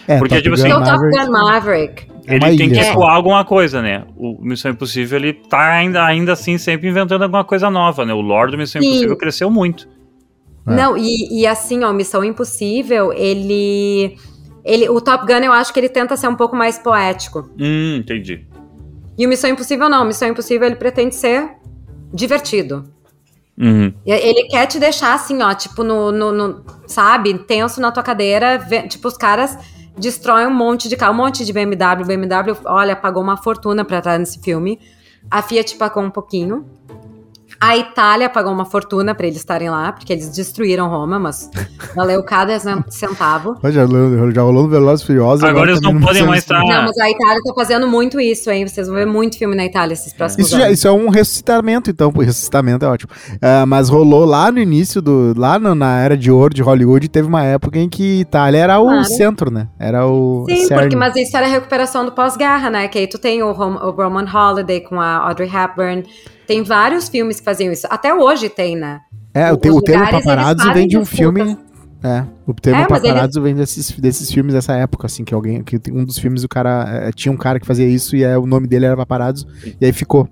É, Porque, Top tipo Gun assim, Porque o Top Maverick- Gun Maverick. É ele tem que ilha só. ecoar alguma coisa, né? O Missão Impossível, ele tá ainda, ainda assim sempre inventando alguma coisa nova, né? O lore do Missão Sim. Impossível cresceu muito. É. Não, e, e assim, ó, Missão Impossível, ele, ele. O Top Gun, eu acho que ele tenta ser um pouco mais poético. Hum, entendi. E o Missão Impossível, não. O Missão Impossível, ele pretende ser divertido. Uhum. Ele quer te deixar assim, ó, tipo, no, no, no- sabe, tenso na tua cadeira. tipo, os caras destroem um monte de carro, um monte de BMW. BMW, olha, pagou uma fortuna pra estar nesse filme. A Fiat pagou um pouquinho. A Itália pagou uma fortuna pra eles estarem lá, porque eles destruíram Roma, mas valeu cada cen- centavo. Já rolou, já rolou no Velozes e Furiosos. Agora eles não podem mais estar-. Não, mas a Itália tá fazendo muito isso, hein? Vocês vão ver muito filme na Itália esses próximos Isso, já, anos. isso é um ressuscitamento, então. Ressuscitamento é ótimo. Ah, mas rolou lá no início do. Lá no- na era de ouro de Hollywood, teve uma época em que Itália era o Claro. centro, né? Era o. Sim, porque, mas isso era a recuperação do pós-guerra, né? Que aí tu tem o, Rom- o Roman Holiday com a Audrey Hepburn. Tem vários filmes que faziam isso. Até hoje tem, né? É, o, os te- o termo lugares, paparazzo vem de um disputas. filme. É, o termo É, paparazzo vem desses, desses filmes dessa época, assim, que alguém. Que um dos filmes o cara. é, tinha um cara que fazia isso e é, o nome dele era paparazzo, e aí ficou.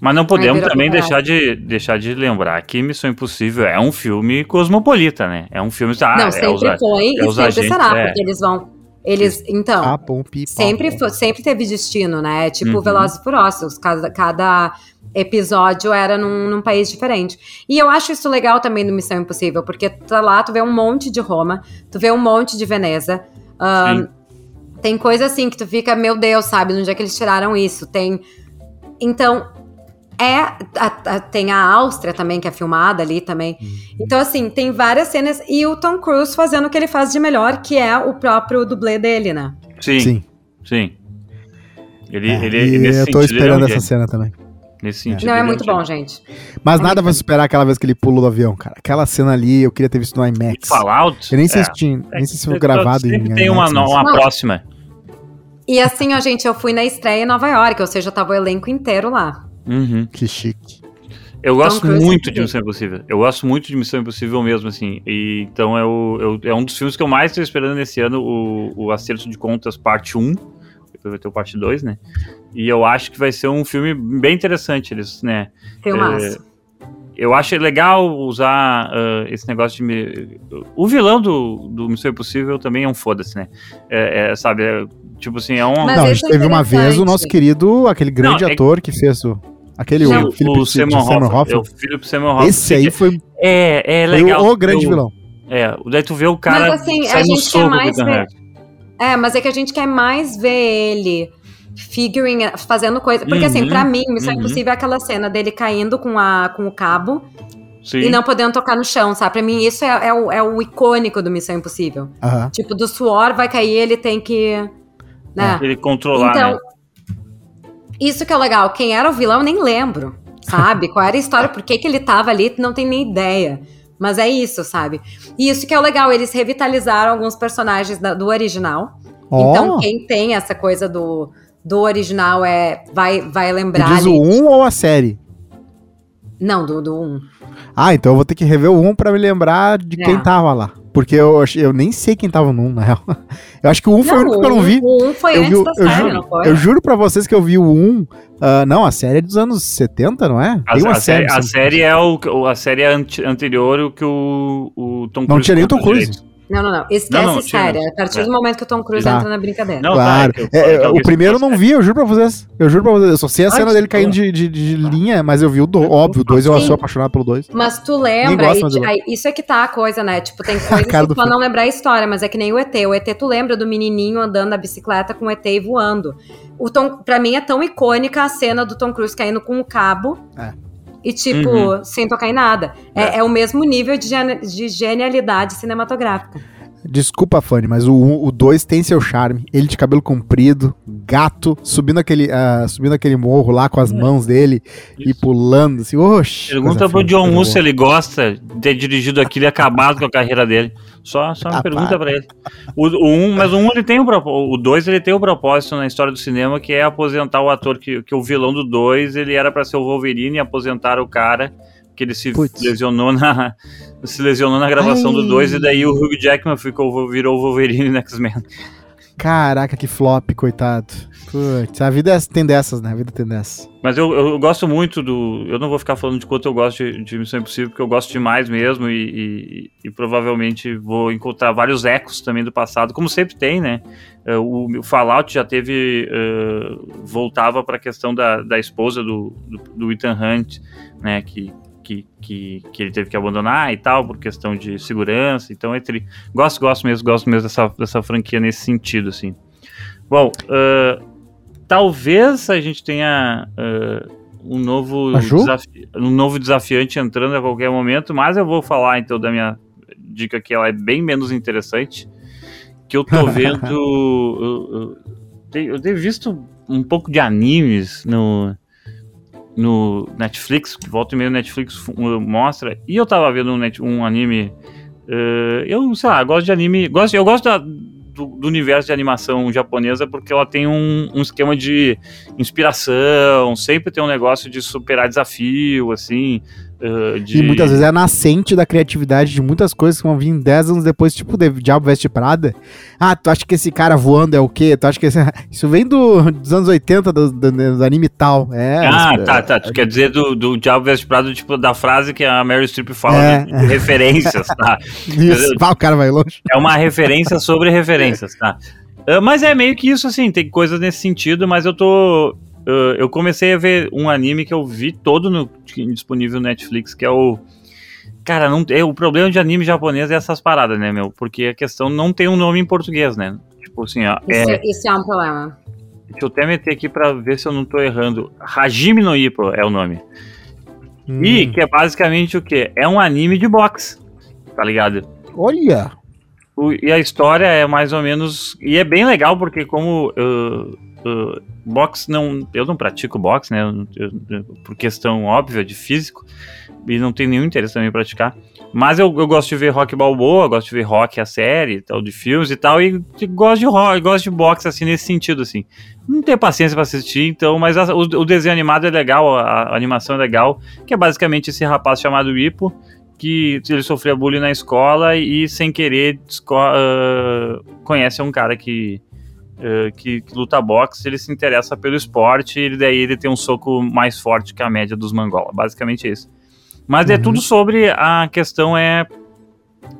Mas não podemos virou também deixar de, deixar de lembrar que Missão Impossível é um filme cosmopolita, né? É um filme. Ah, Não, é sempre os a- foi é e os sempre agentes, será, é. porque eles vão. Eles. Então. Ah, pom, pi, pá, Sempre, sempre teve destino, né? Tipo Uhum. Velozes e Furiosos. Cada, cada episódio era num, num país diferente. E eu acho isso legal também do Missão Impossível, porque tá lá, tu vê um monte de Roma, tu vê um monte de Veneza. Sim. tem coisa assim que tu fica, meu Deus, sabe? Onde é que eles tiraram isso? Tem. Então. É, a- a- tem a Áustria também, que é filmada ali também. Então, assim, tem várias cenas. E o Tom Cruise fazendo o que ele faz de melhor, que é o próprio dublê dele, né? Sim, sim. Sim. Ele, É, ele, e nesse eu tô sentido, ele é um esperando essa cena também. Nesse sentido, Não, é muito bom, gente. Mas É nada vai superar aquela vez que ele pulou do avião, cara. Aquela cena ali, eu queria ter visto no IMAX. Fallout? Eu nem sei é. se tinha, nem sei se foi É, gravado em Sempre tem uma, IMAX, uma próxima. E assim, ó, gente, eu fui na estreia em Nova York, ou seja, tava o elenco inteiro lá. Uhum. Que chique. Eu gosto Cruise muito é de Missão Impossível. Eu gosto muito de Missão Impossível mesmo, assim. E, então é, o, é, o- é um dos filmes que eu mais estou esperando nesse ano, o, o Acerto de Contas Parte 1. Depois vai ter o Parte 2, né? E eu acho que vai ser um filme bem interessante. Eles, né? Filmaço. Eu acho legal usar ah, esse negócio de. me- O vilão do, do Missão Impossível também é um foda-se, né? É, é, sabe? é, tipo assim, é um. Mas não, a gente é teve uma vez o nosso querido, aquele grande Não, é- ator que fez o. Aquele Não. o Philip o Simon Hoffman. É o Philip Simon Hoffman. Esse aí foi, É, é foi legal. o, o grande Eu- vilão. É, daí tu vê o cara Mas, assim, a sai no gente quer mais ver-. É, mas é que a gente quer mais ver ele figuring, fazendo coisa. Porque, assim, Uhum, pra mim, Missão uhum. Impossível é aquela cena dele caindo com, a, com o cabo Sim. e não podendo tocar no chão, sabe? Pra mim, isso é, é o, é o icônico do Missão Impossível. Aham. Tipo, do suor vai cair, ele tem que. Né? Ele controlar, Então, né? isso que é legal. Quem era o vilão, eu nem lembro. sabe? Qual era a história, por que, que ele tava ali, tu não tem nem ideia. Mas é isso, sabe? E isso que é o legal, eles revitalizaram alguns personagens da, do original. Ó. Então, quem tem essa coisa do, do original é vai, vai Tu lembrar diz o ali. 1 ou a série? Não, do, do 1. Ah, então eu vou ter que rever o 1 pra me lembrar de É. quem tava lá. Porque eu, eu nem sei quem tava no 1, na real. Eu acho que o 1 foi o único que eu não vi. O 1 foi Eu, antes vi da eu, série, juro, não foi? eu juro pra vocês que eu vi o 1. ah, não, a série é dos anos 70, não é? A, Tem uma a série, a sim. série é o a série ante- anterior o que o, o Tom Cruise Não tinha nem o Tom Cruise. Não, não, não. Esquece Não, não, isso. A partir É. do momento que o Tom Cruise Tá. entra na brincadeira. Não, Claro. tá, é que eu- É, que o primeiro eu não vi, eu juro pra vocês. Eu juro pra vocês. Eu só sei a cena dele caindo de, de, de linha, mas eu vi o do, óbvio, o 2 eu sou apaixonado pelo 2. Mas tu lembra, gosto, e aí, isso é que tá a coisa, né? Tipo, tem que tu pode filme. não lembrar a história, mas é que nem o ET. O ET tu lembra do menininho andando na bicicleta com o ET e voando. O Tom, pra mim é tão icônica a cena do Tom Cruise caindo com o cabo. É. E, tipo, Uhum. sem tocar em nada. É, é o mesmo nível de, de genialidade cinematográfica. Desculpa, Fanny, mas o 2 tem seu charme. Ele de cabelo comprido, gato, subindo aquele, ah, subindo aquele morro lá com as mãos dele e Isso. pulando assim. Oxi. Pergunta pro John Woo se ele gosta de ter dirigido aquilo e acabado com a carreira dele. Só, só uma Ah, pergunta para. pra ele. O, o um, mas o um ele tem o propósito. O dois ele tem o propósito na história do cinema que é aposentar o ator que, que o vilão do dois ele era pra ser o Wolverine e aposentar o cara que ele se Putz. lesionou na se lesionou na gravação Ai. do 2 e daí o Hugh Jackman ficou virou o Wolverine no X-Men. Caraca, que flop, coitado. Putz, a vida é- tem dessas, né? A vida tem dessas. Mas eu, eu gosto muito do. Eu não vou ficar falando de quanto eu gosto de, de Missão Impossível, porque eu gosto demais mesmo e, e- e provavelmente vou encontrar vários ecos também do passado, como sempre tem, né? Eh, O, o Fallout já teve. eh, voltava para a questão da, da esposa do, do, do Ethan Hunt, né? Que, que, que, que ele teve que abandonar e tal, por questão de segurança. Então, entre. Gosto, gosto mesmo, gosto mesmo dessa, dessa franquia nesse sentido, assim. Bom, eh, talvez a gente tenha eh, um novo um novo desafiante entrando a qualquer momento, mas eu vou falar então da minha dica que ela é bem menos interessante, que eu tô vendo eu, eu, tenho- eu tenho visto um pouco de animes no no Netflix, que volta e meia Netflix fu- mostra, e eu tava vendo um, um anime eh, eu, sei lá, gosto de anime. Gosto, eu gosto da- do, do universo de animação japonesa porque ela tem um, um esquema de inspiração, sempre tem um negócio de superar desafio, assim. Eh, de... E muitas vezes é a nascente da criatividade de muitas coisas que vão vir 10 anos depois, tipo de Diabo Veste Prada. Ah, tu acha que esse cara voando é o quê? Tu acha que esse... Isso vem do, dos anos 80, do, do, do anime tal. É, Ah, é- tá, tá. Tu quer dizer do, do Diabo Veste Prado, tipo, da frase que a Mary Streep fala É. de, de referências, tá? Isso, Pá, o cara vai longe. É uma referência sobre referências, tá? Ah, mas é meio que isso, assim, tem coisas nesse sentido, mas eu tô. Ah, eu comecei a ver um anime que eu vi todo no, disponível no Netflix, que é o. Cara, não, é, o problema de anime japonês é essas paradas, né, meu? Porque a questão não tem um nome em português, né? Tipo assim, ó. Isso, É, isso é um problema. deixa eu até meter aqui pra ver se eu não tô errando. Hajime no Ippo é o nome. E Hum, que é basicamente o quê? É um anime de boxe, tá ligado? Olha! O- e a história é mais ou menos. E é bem legal, porque como uh, uh, boxe não. Eu não pratico boxe, né? eu- eu- por questão óbvia de físico. E não tenho nenhum interesse também em praticar. Mas eu, eu gosto de ver rock balboa, gosto de ver rock a série, tal, de filmes e tal. E e gosto de rock, gosto de boxe, assim, nesse sentido, assim. Não tenho paciência pra assistir, então, mas a- o, o desenho animado é legal, a, a animação é legal, que é basicamente esse rapaz chamado Ipo, que ele sofria bullying na escola e, sem querer, ah, conhece um cara que, que, que luta boxe, ele se interessa pelo esporte e daí ele tem um soco mais forte que a média dos mangola, basicamente isso. Mas é Uhum. tudo sobre a questão é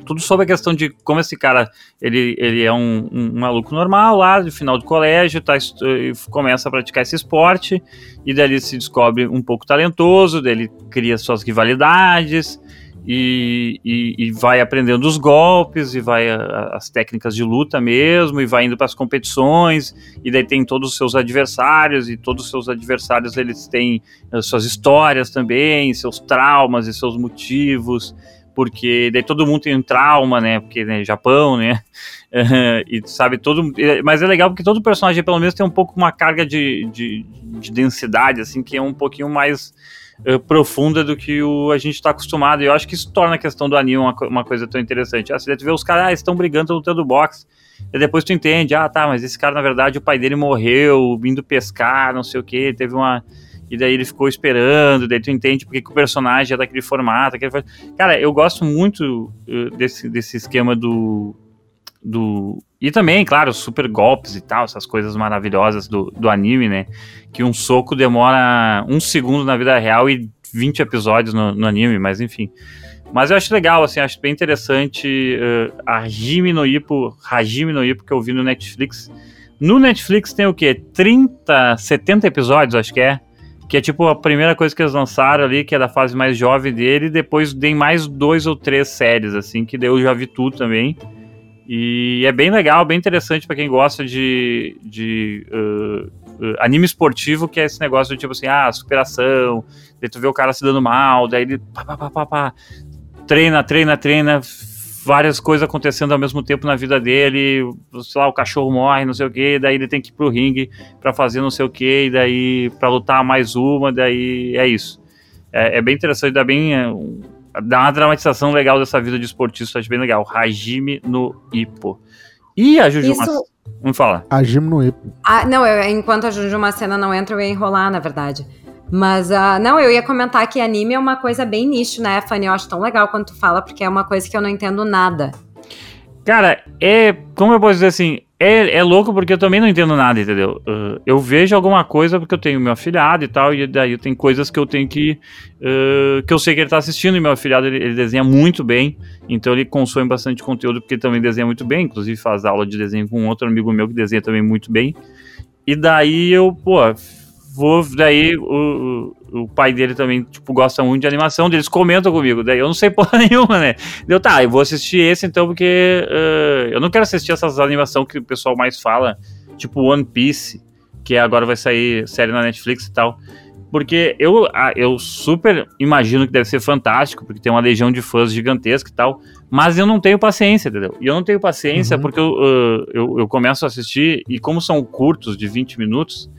tudo sobre a questão de como esse cara ele, ele é um, um maluco normal lá de final de colégio tá, est- e começa a praticar esse esporte e daí ele se descobre um pouco talentoso daí ele cria suas rivalidades e, e, e vai aprendendo os golpes e vai a- as técnicas de luta mesmo e vai indo para as competições e daí tem todos os seus adversários e todos os seus adversários eles têm as suas histórias também seus traumas e seus motivos porque daí todo mundo tem um trauma, né? Porque né, Japão, né? e sabe, todo. Mas é legal porque todo personagem, pelo menos, tem um pouco uma carga de, de, de densidade, assim, que é um pouquinho mais. Uh, profunda do que o, a gente está acostumado. E eu acho que isso torna a questão do anime uma, uma coisa tão interessante. Ah, você vê os caras ah, estão brigando, lutando boxe. E depois tu entende, ah, tá, mas esse cara, na verdade, o pai dele morreu indo pescar, não sei o que, teve uma. E daí ele ficou esperando, daí tu entende porque que o personagem é daquele formato. Aquele... Cara, eu gosto muito uh, desse, desse esquema do, do. E também, claro, super golpes e tal, essas coisas maravilhosas do, do anime, né? Que um soco demora um segundo na vida real e 20 episódios no, no anime, mas enfim. Mas eu acho legal, assim, acho bem interessante uh, a Hajime no Ippo, Hajime no que eu vi no Netflix. No Netflix tem o quê? 30, 70 episódios, acho que é. Que é tipo a primeira coisa que eles lançaram ali, que é da fase mais jovem dele, e depois tem mais dois ou três séries, assim, que daí eu já vi tudo também. E é bem legal, bem interessante para quem gosta de, de uh, uh, anime esportivo, que é esse negócio de tipo assim, ah, superação, daí tu vê o cara se dando mal, daí ele pá, pá, pá, pá, pá treina, treina, treina, várias coisas acontecendo ao mesmo tempo na vida dele, sei lá, o cachorro morre, não sei o que, daí ele tem que ir pro ringue para fazer não sei o que, daí para lutar mais uma, daí é isso. É, é bem interessante, dá bem é, dá uma dramatização legal dessa vida de esportista, acho bem legal. Hajime no Ippo. E a Juju Isso... Vamos falar. Hajime no Ippo. Ah, não, eu, enquanto a Juju cena não entra, eu ia enrolar, na verdade. Mas, uh, não, eu ia comentar que anime é uma coisa bem nicho, né, Fanny? Eu acho tão legal quando tu fala, porque é uma coisa que eu não entendo nada. Cara, é. Como eu posso dizer assim? É, é louco porque eu também não entendo nada, entendeu? Uh, eu vejo alguma coisa porque eu tenho meu afilhado e tal, e daí tem coisas que eu tenho que. Uh, que eu sei que ele tá assistindo, e meu afilhado ele, ele, desenha muito bem, então ele consome bastante conteúdo porque ele também desenha muito bem, inclusive faz aula de desenho com outro amigo meu que desenha também muito bem. E daí eu, pô, vou, daí o, o pai dele também, tipo, gosta muito de animação, eles comentam comigo, daí eu não sei porra nenhuma, né? Deu, tá, eu vou assistir esse então, porque uh, eu não quero assistir essas animações que o pessoal mais fala, tipo One Piece, que agora vai sair série na Netflix e tal. Porque eu, eu super imagino que deve ser fantástico, porque tem uma legião de fãs gigantesca e tal, mas eu não tenho paciência, entendeu? E eu não tenho paciência uhum. porque eu, eu, eu começo a assistir, e como são curtos de 20 minutos,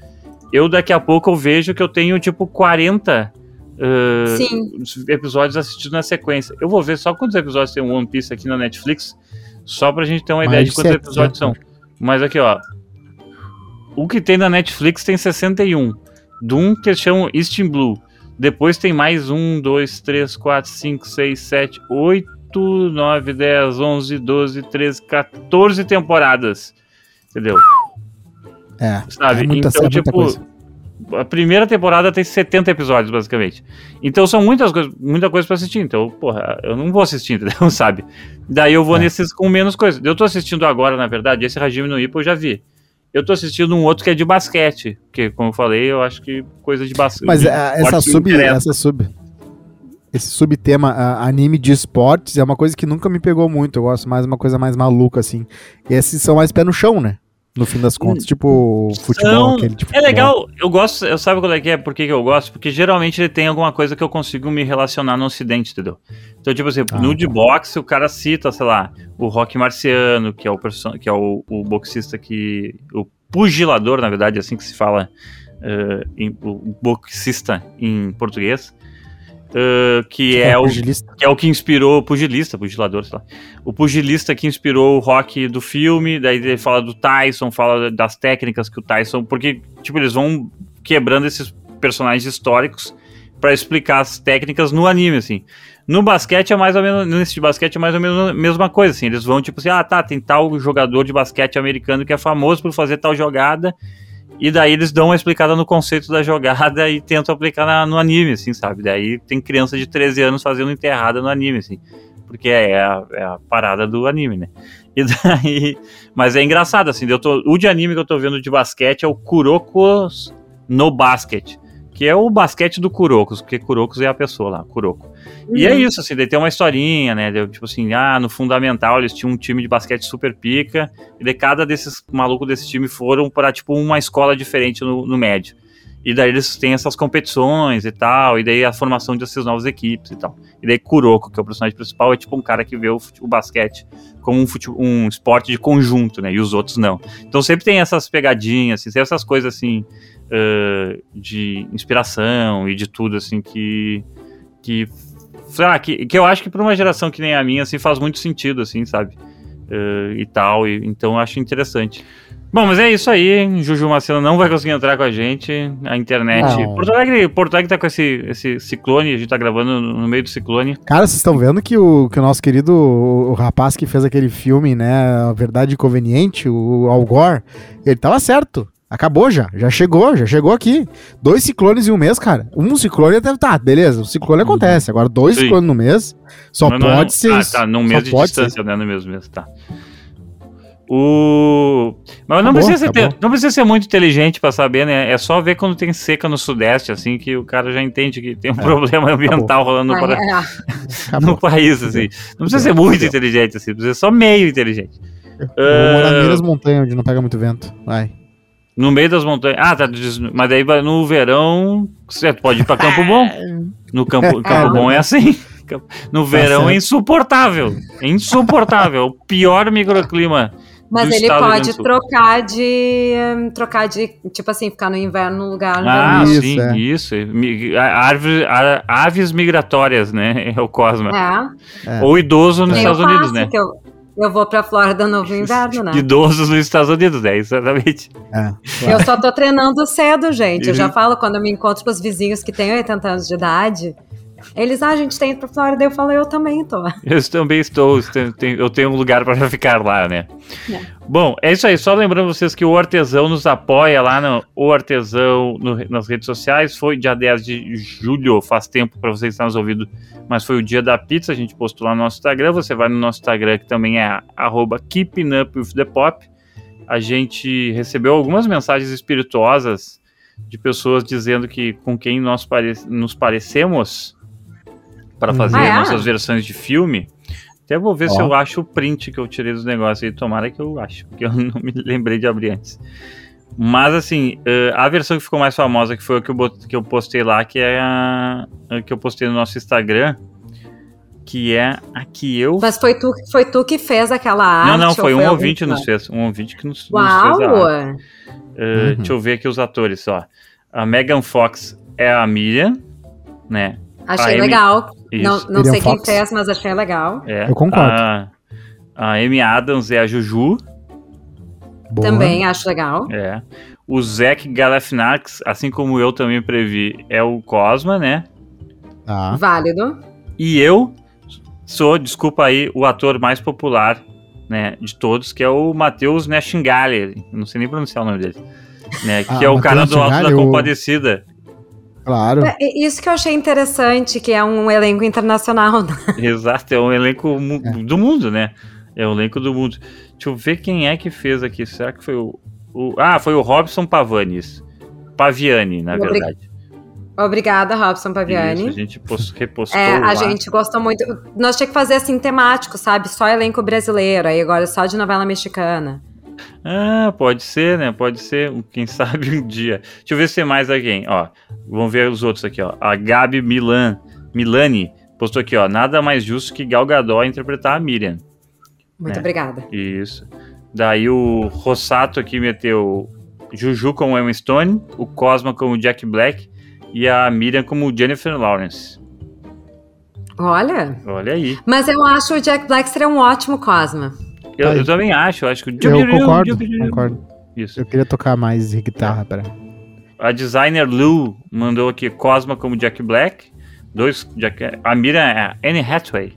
eu daqui a pouco eu vejo que eu tenho tipo 40 uh, episódios assistidos na sequência. Eu vou ver só quantos episódios tem o One Piece aqui na Netflix, só pra gente ter uma Mais ideia de quantos episódios são. Mas aqui, ó. O que tem na Netflix tem 61. De um que eles chamam East in Blue. Depois tem mais 1, 2, 3, 4, 5, 6, 7, 8, 9, 10, 11, 12, 13, 14 temporadas. Entendeu? É, sabe? É muita, então, tipo, a primeira temporada tem 70 episódios, basicamente. Então são muitas coisas, muita coisa pra assistir. Então, porra, eu não vou assistir, entendeu? Sabe? Daí eu vou é. nesses com menos coisas. Eu tô assistindo agora, na verdade, esse regime no IPA eu já vi. Eu tô assistindo um outro que é de basquete, que, como eu falei, eu acho que coisa de basquete. Mas é, essa sub, essa sub, esse subtema uh, anime de esportes é uma coisa que nunca me pegou muito. Eu gosto mais de uma coisa mais maluca, assim. E esses são mais pé no chão, né? No fim das contas, tipo futebol, São... aquele tipo. É legal, eu gosto, eu sabe qual é que é, por que, eu gosto? Porque geralmente ele tem alguma coisa que eu consigo me relacionar no ocidente, entendeu? Então, tipo assim, ah, no de tá. boxe o cara cita, sei lá, o Rock Marciano, que é o que é o, o boxista que. O pugilador, na verdade, é assim que se fala, uh, em, o boxista em português. Uh, que, é, é, o, que é o que inspirou o pugilista, pugilador, sei lá. O pugilista que inspirou o rock do filme, daí ele fala do Tyson, fala das técnicas que o Tyson. Porque, tipo, eles vão quebrando esses personagens históricos para explicar as técnicas no anime, assim. No basquete é mais ou menos. Nesse de basquete é mais ou menos a mesma coisa, assim. Eles vão, tipo assim, ah, tá, tem tal jogador de basquete americano que é famoso por fazer tal jogada e daí eles dão uma explicada no conceito da jogada e tentam aplicar na, no anime, assim, sabe? Daí tem criança de 13 anos fazendo enterrada no anime, assim. Porque é a, é a parada do anime, né? E daí. Mas é engraçado, assim. Eu tô, o de anime que eu tô vendo de basquete é o Kurokos no Basket que é o basquete do Kurokos, porque Kurokos é a pessoa lá, Kuroko. Uhum. E é uhum. isso, assim, daí tem uma historinha, né? tipo assim, ah, no fundamental eles tinham um time de basquete super pica, e de cada desses malucos desse time foram para tipo uma escola diferente no, no médio. E daí eles têm essas competições e tal, e daí a formação dessas novas equipes e tal. E daí Kuroko, que é o personagem principal, é tipo um cara que vê o, o basquete como um, um esporte de conjunto, né? E os outros não. Então sempre tem essas pegadinhas, assim, essas coisas assim uh, de inspiração e de tudo, assim, que. que sei lá, que, que eu acho que para uma geração que nem a minha, assim, faz muito sentido, assim, sabe? Uh, e tal, e, então eu acho interessante. Bom, mas é isso aí. Juju Macena não vai conseguir entrar com a gente. A internet. Não. Porto Alegre, Porto Alegre tá com esse, esse ciclone. A gente tá gravando no meio do ciclone. Cara, vocês estão vendo que o, que o nosso querido o, o, rapaz que fez aquele filme, né? A Verdade Conveniente, o Al Gore, ele tava certo. Acabou já, já chegou, já chegou aqui. Dois ciclones em um mês, cara. Um ciclone até tá, beleza, o ciclone uhum. acontece. Agora, dois Sim. ciclones no mês, só não, pode não, ser. Ah, tá, num mês de distância, ser. né? No mesmo mês, tá. O... Mas não, acabou, precisa ter, não precisa ser muito inteligente para saber, né? É só ver quando tem seca no Sudeste, assim, que o cara já entende que tem um é, problema ambiental acabou. rolando no, para... é. no país, assim. Não precisa ser muito inteligente, assim, precisa ser só meio inteligente. Eu vou morar no meio das montanhas, onde não pega muito vento. Vai. No meio das montanhas. Ah, tá. Mas daí no verão. Você pode ir pra Campo Bom. No Campo, Campo Bom é assim. No verão é insuportável. É insuportável. O pior microclima mas ele pode trocar de. trocar de. Tipo assim, ficar no inverno no lugar. No ah, verão. sim, é. isso. Árvore, aves migratórias, né? É o Cosma. É. Ou idoso nos Estados Unidos, né? Eu, eu vou pra Flórida no inverno, né? Idosos nos Estados Unidos, né? Exatamente. É, claro. Eu só tô treinando cedo, gente. Eu já falo quando eu me encontro com os vizinhos que têm 80 anos de idade. Eles, ah, a gente tem ido pra Flórida. Eu falo, eu também tô. Eu também estou. Eu tenho um lugar para ficar lá, né? É. Bom, é isso aí. Só lembrando vocês que o Artesão nos apoia lá no O Artesão no, nas redes sociais. Foi dia 10 de julho, faz tempo para vocês estarem nos ouvindo, mas foi o dia da pizza. A gente postou lá no nosso Instagram. Você vai no nosso Instagram, que também é keepinupwiththepop. A gente recebeu algumas mensagens espirituosas de pessoas dizendo que com quem nós pare nos parecemos para uhum. fazer ah, é? nossas versões de filme. Até vou ver oh. se eu acho o print que eu tirei dos negócios aí. Tomara que eu acho, porque eu não me lembrei de abrir antes. Mas assim, eh, a versão que ficou mais famosa, que foi a que eu, que eu postei lá, que é a, a, que eu postei no nosso Instagram, que é a que eu. Mas foi tu, foi tu que fez aquela arte? Não, não, foi um ouvinte que nos fez. Um ouvinte que nos, Uau. nos fez. A arte. Uh, uhum. Deixa eu ver aqui os atores, ó. A Megan Fox é a Miriam, né? Achei legal. Não, não sei quem fez, mas achei legal. É. Eu concordo. A, a Amy Adams é a Juju. Boa. Também acho legal. É. O Zack Galifianakis, assim como eu também previ, é o Cosma, né? Ah. Válido. E eu sou, desculpa aí, o ator mais popular, né, de todos, que é o Matheus Naschingale. Não sei nem pronunciar o nome dele. Né, que ah, é o cara do Alto da Compadecida. Claro. É, isso que eu achei interessante, que é um elenco internacional. Né? Exato, é um elenco é. do mundo, né? É um elenco do mundo. Deixa eu ver quem é que fez aqui. Será que foi o. o... Ah, foi o Robson Pavanes. Paviani, na Obrig... verdade. Obrigada, Robson Paviani. Isso, a gente post, repostou. É, a lá. gente gostou muito. Nós tinha que fazer assim temático, sabe? Só elenco brasileiro, aí agora só de novela mexicana. Ah, pode ser, né? Pode ser, quem sabe um dia. Deixa eu ver se tem mais alguém, ó. Vamos ver os outros aqui, ó. A Gabi Milan, Milani postou aqui, ó. Nada mais justo que Gal Gadot interpretar a Miriam. Muito é. obrigada. Isso. Daí o Rossato aqui meteu Juju como Emma Stone, o Cosma como Jack Black e a Miriam como Jennifer Lawrence. Olha. Olha aí. Mas eu acho o Jack Black seria um ótimo Cosma. Eu, eu, também acho, eu acho que Eu concordo, concordo. Isso. Eu queria tocar mais guitarra, é. pera. A designer Lou mandou aqui Cosma como Jack Black. Dois Jack, a Mira é a Anne Hathaway.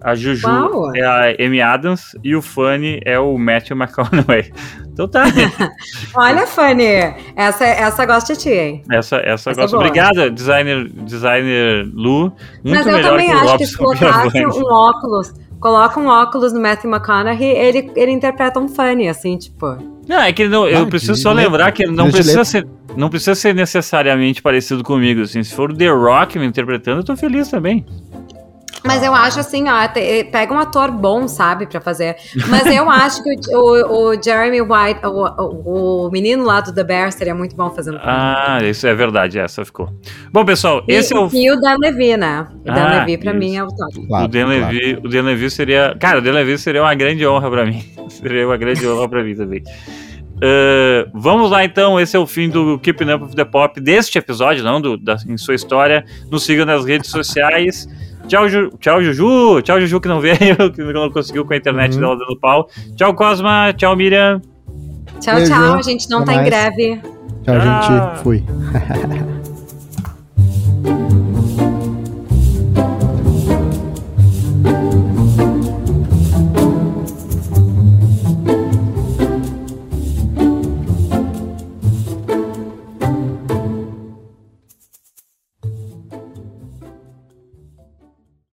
A Juju Uau. é a Amy Adams e o Fanny é o Matthew McConaughey. Então tá. Olha, Fanny, essa, essa gosta de ti, hein? Essa, essa, essa gosta. Obrigada, designer, designer Lu. Muito Mas eu também que acho que se colocasse um óculos coloca um óculos no Matthew McConaughey, ele, ele interpreta um funny, assim, tipo. Não, é que ele não, eu ah, preciso só lembrar que ele não precisa ser, não precisa ser necessariamente parecido comigo, assim. Se for o The Rock me interpretando, eu tô feliz também. Mas eu acho assim, ó, te- pega um ator bom, sabe, pra fazer. Mas eu acho que o, o- o Jeremy White, o, o- o menino lá do The Bear seria muito bom fazendo. Ah, isso é verdade, essa ficou. Bom, pessoal, e, esse é o. e o Dan Levy, né? O Dan Ah, Levy, pra isso. mim, é o top. Claro, o Dan claro. Levy, o Dan Levy seria. Cara, o Dan Levy seria uma grande honra pra mim. seria uma grande honra pra mim também. Uh, vamos lá então, esse é o fim do Keeping Up with the Pop deste episódio, não do, da, em sua história. Nos siga nas redes sociais. Tchau, Ju, tchau, Juju. Tchau, Juju, que não veio, que não conseguiu com a internet Uhum. dela dando pau. Tchau, Cosma. Tchau, Miriam. Tchau, Beijo. tchau. A gente não Até tá em mais. greve. Tchau, Ah. gente. Fui.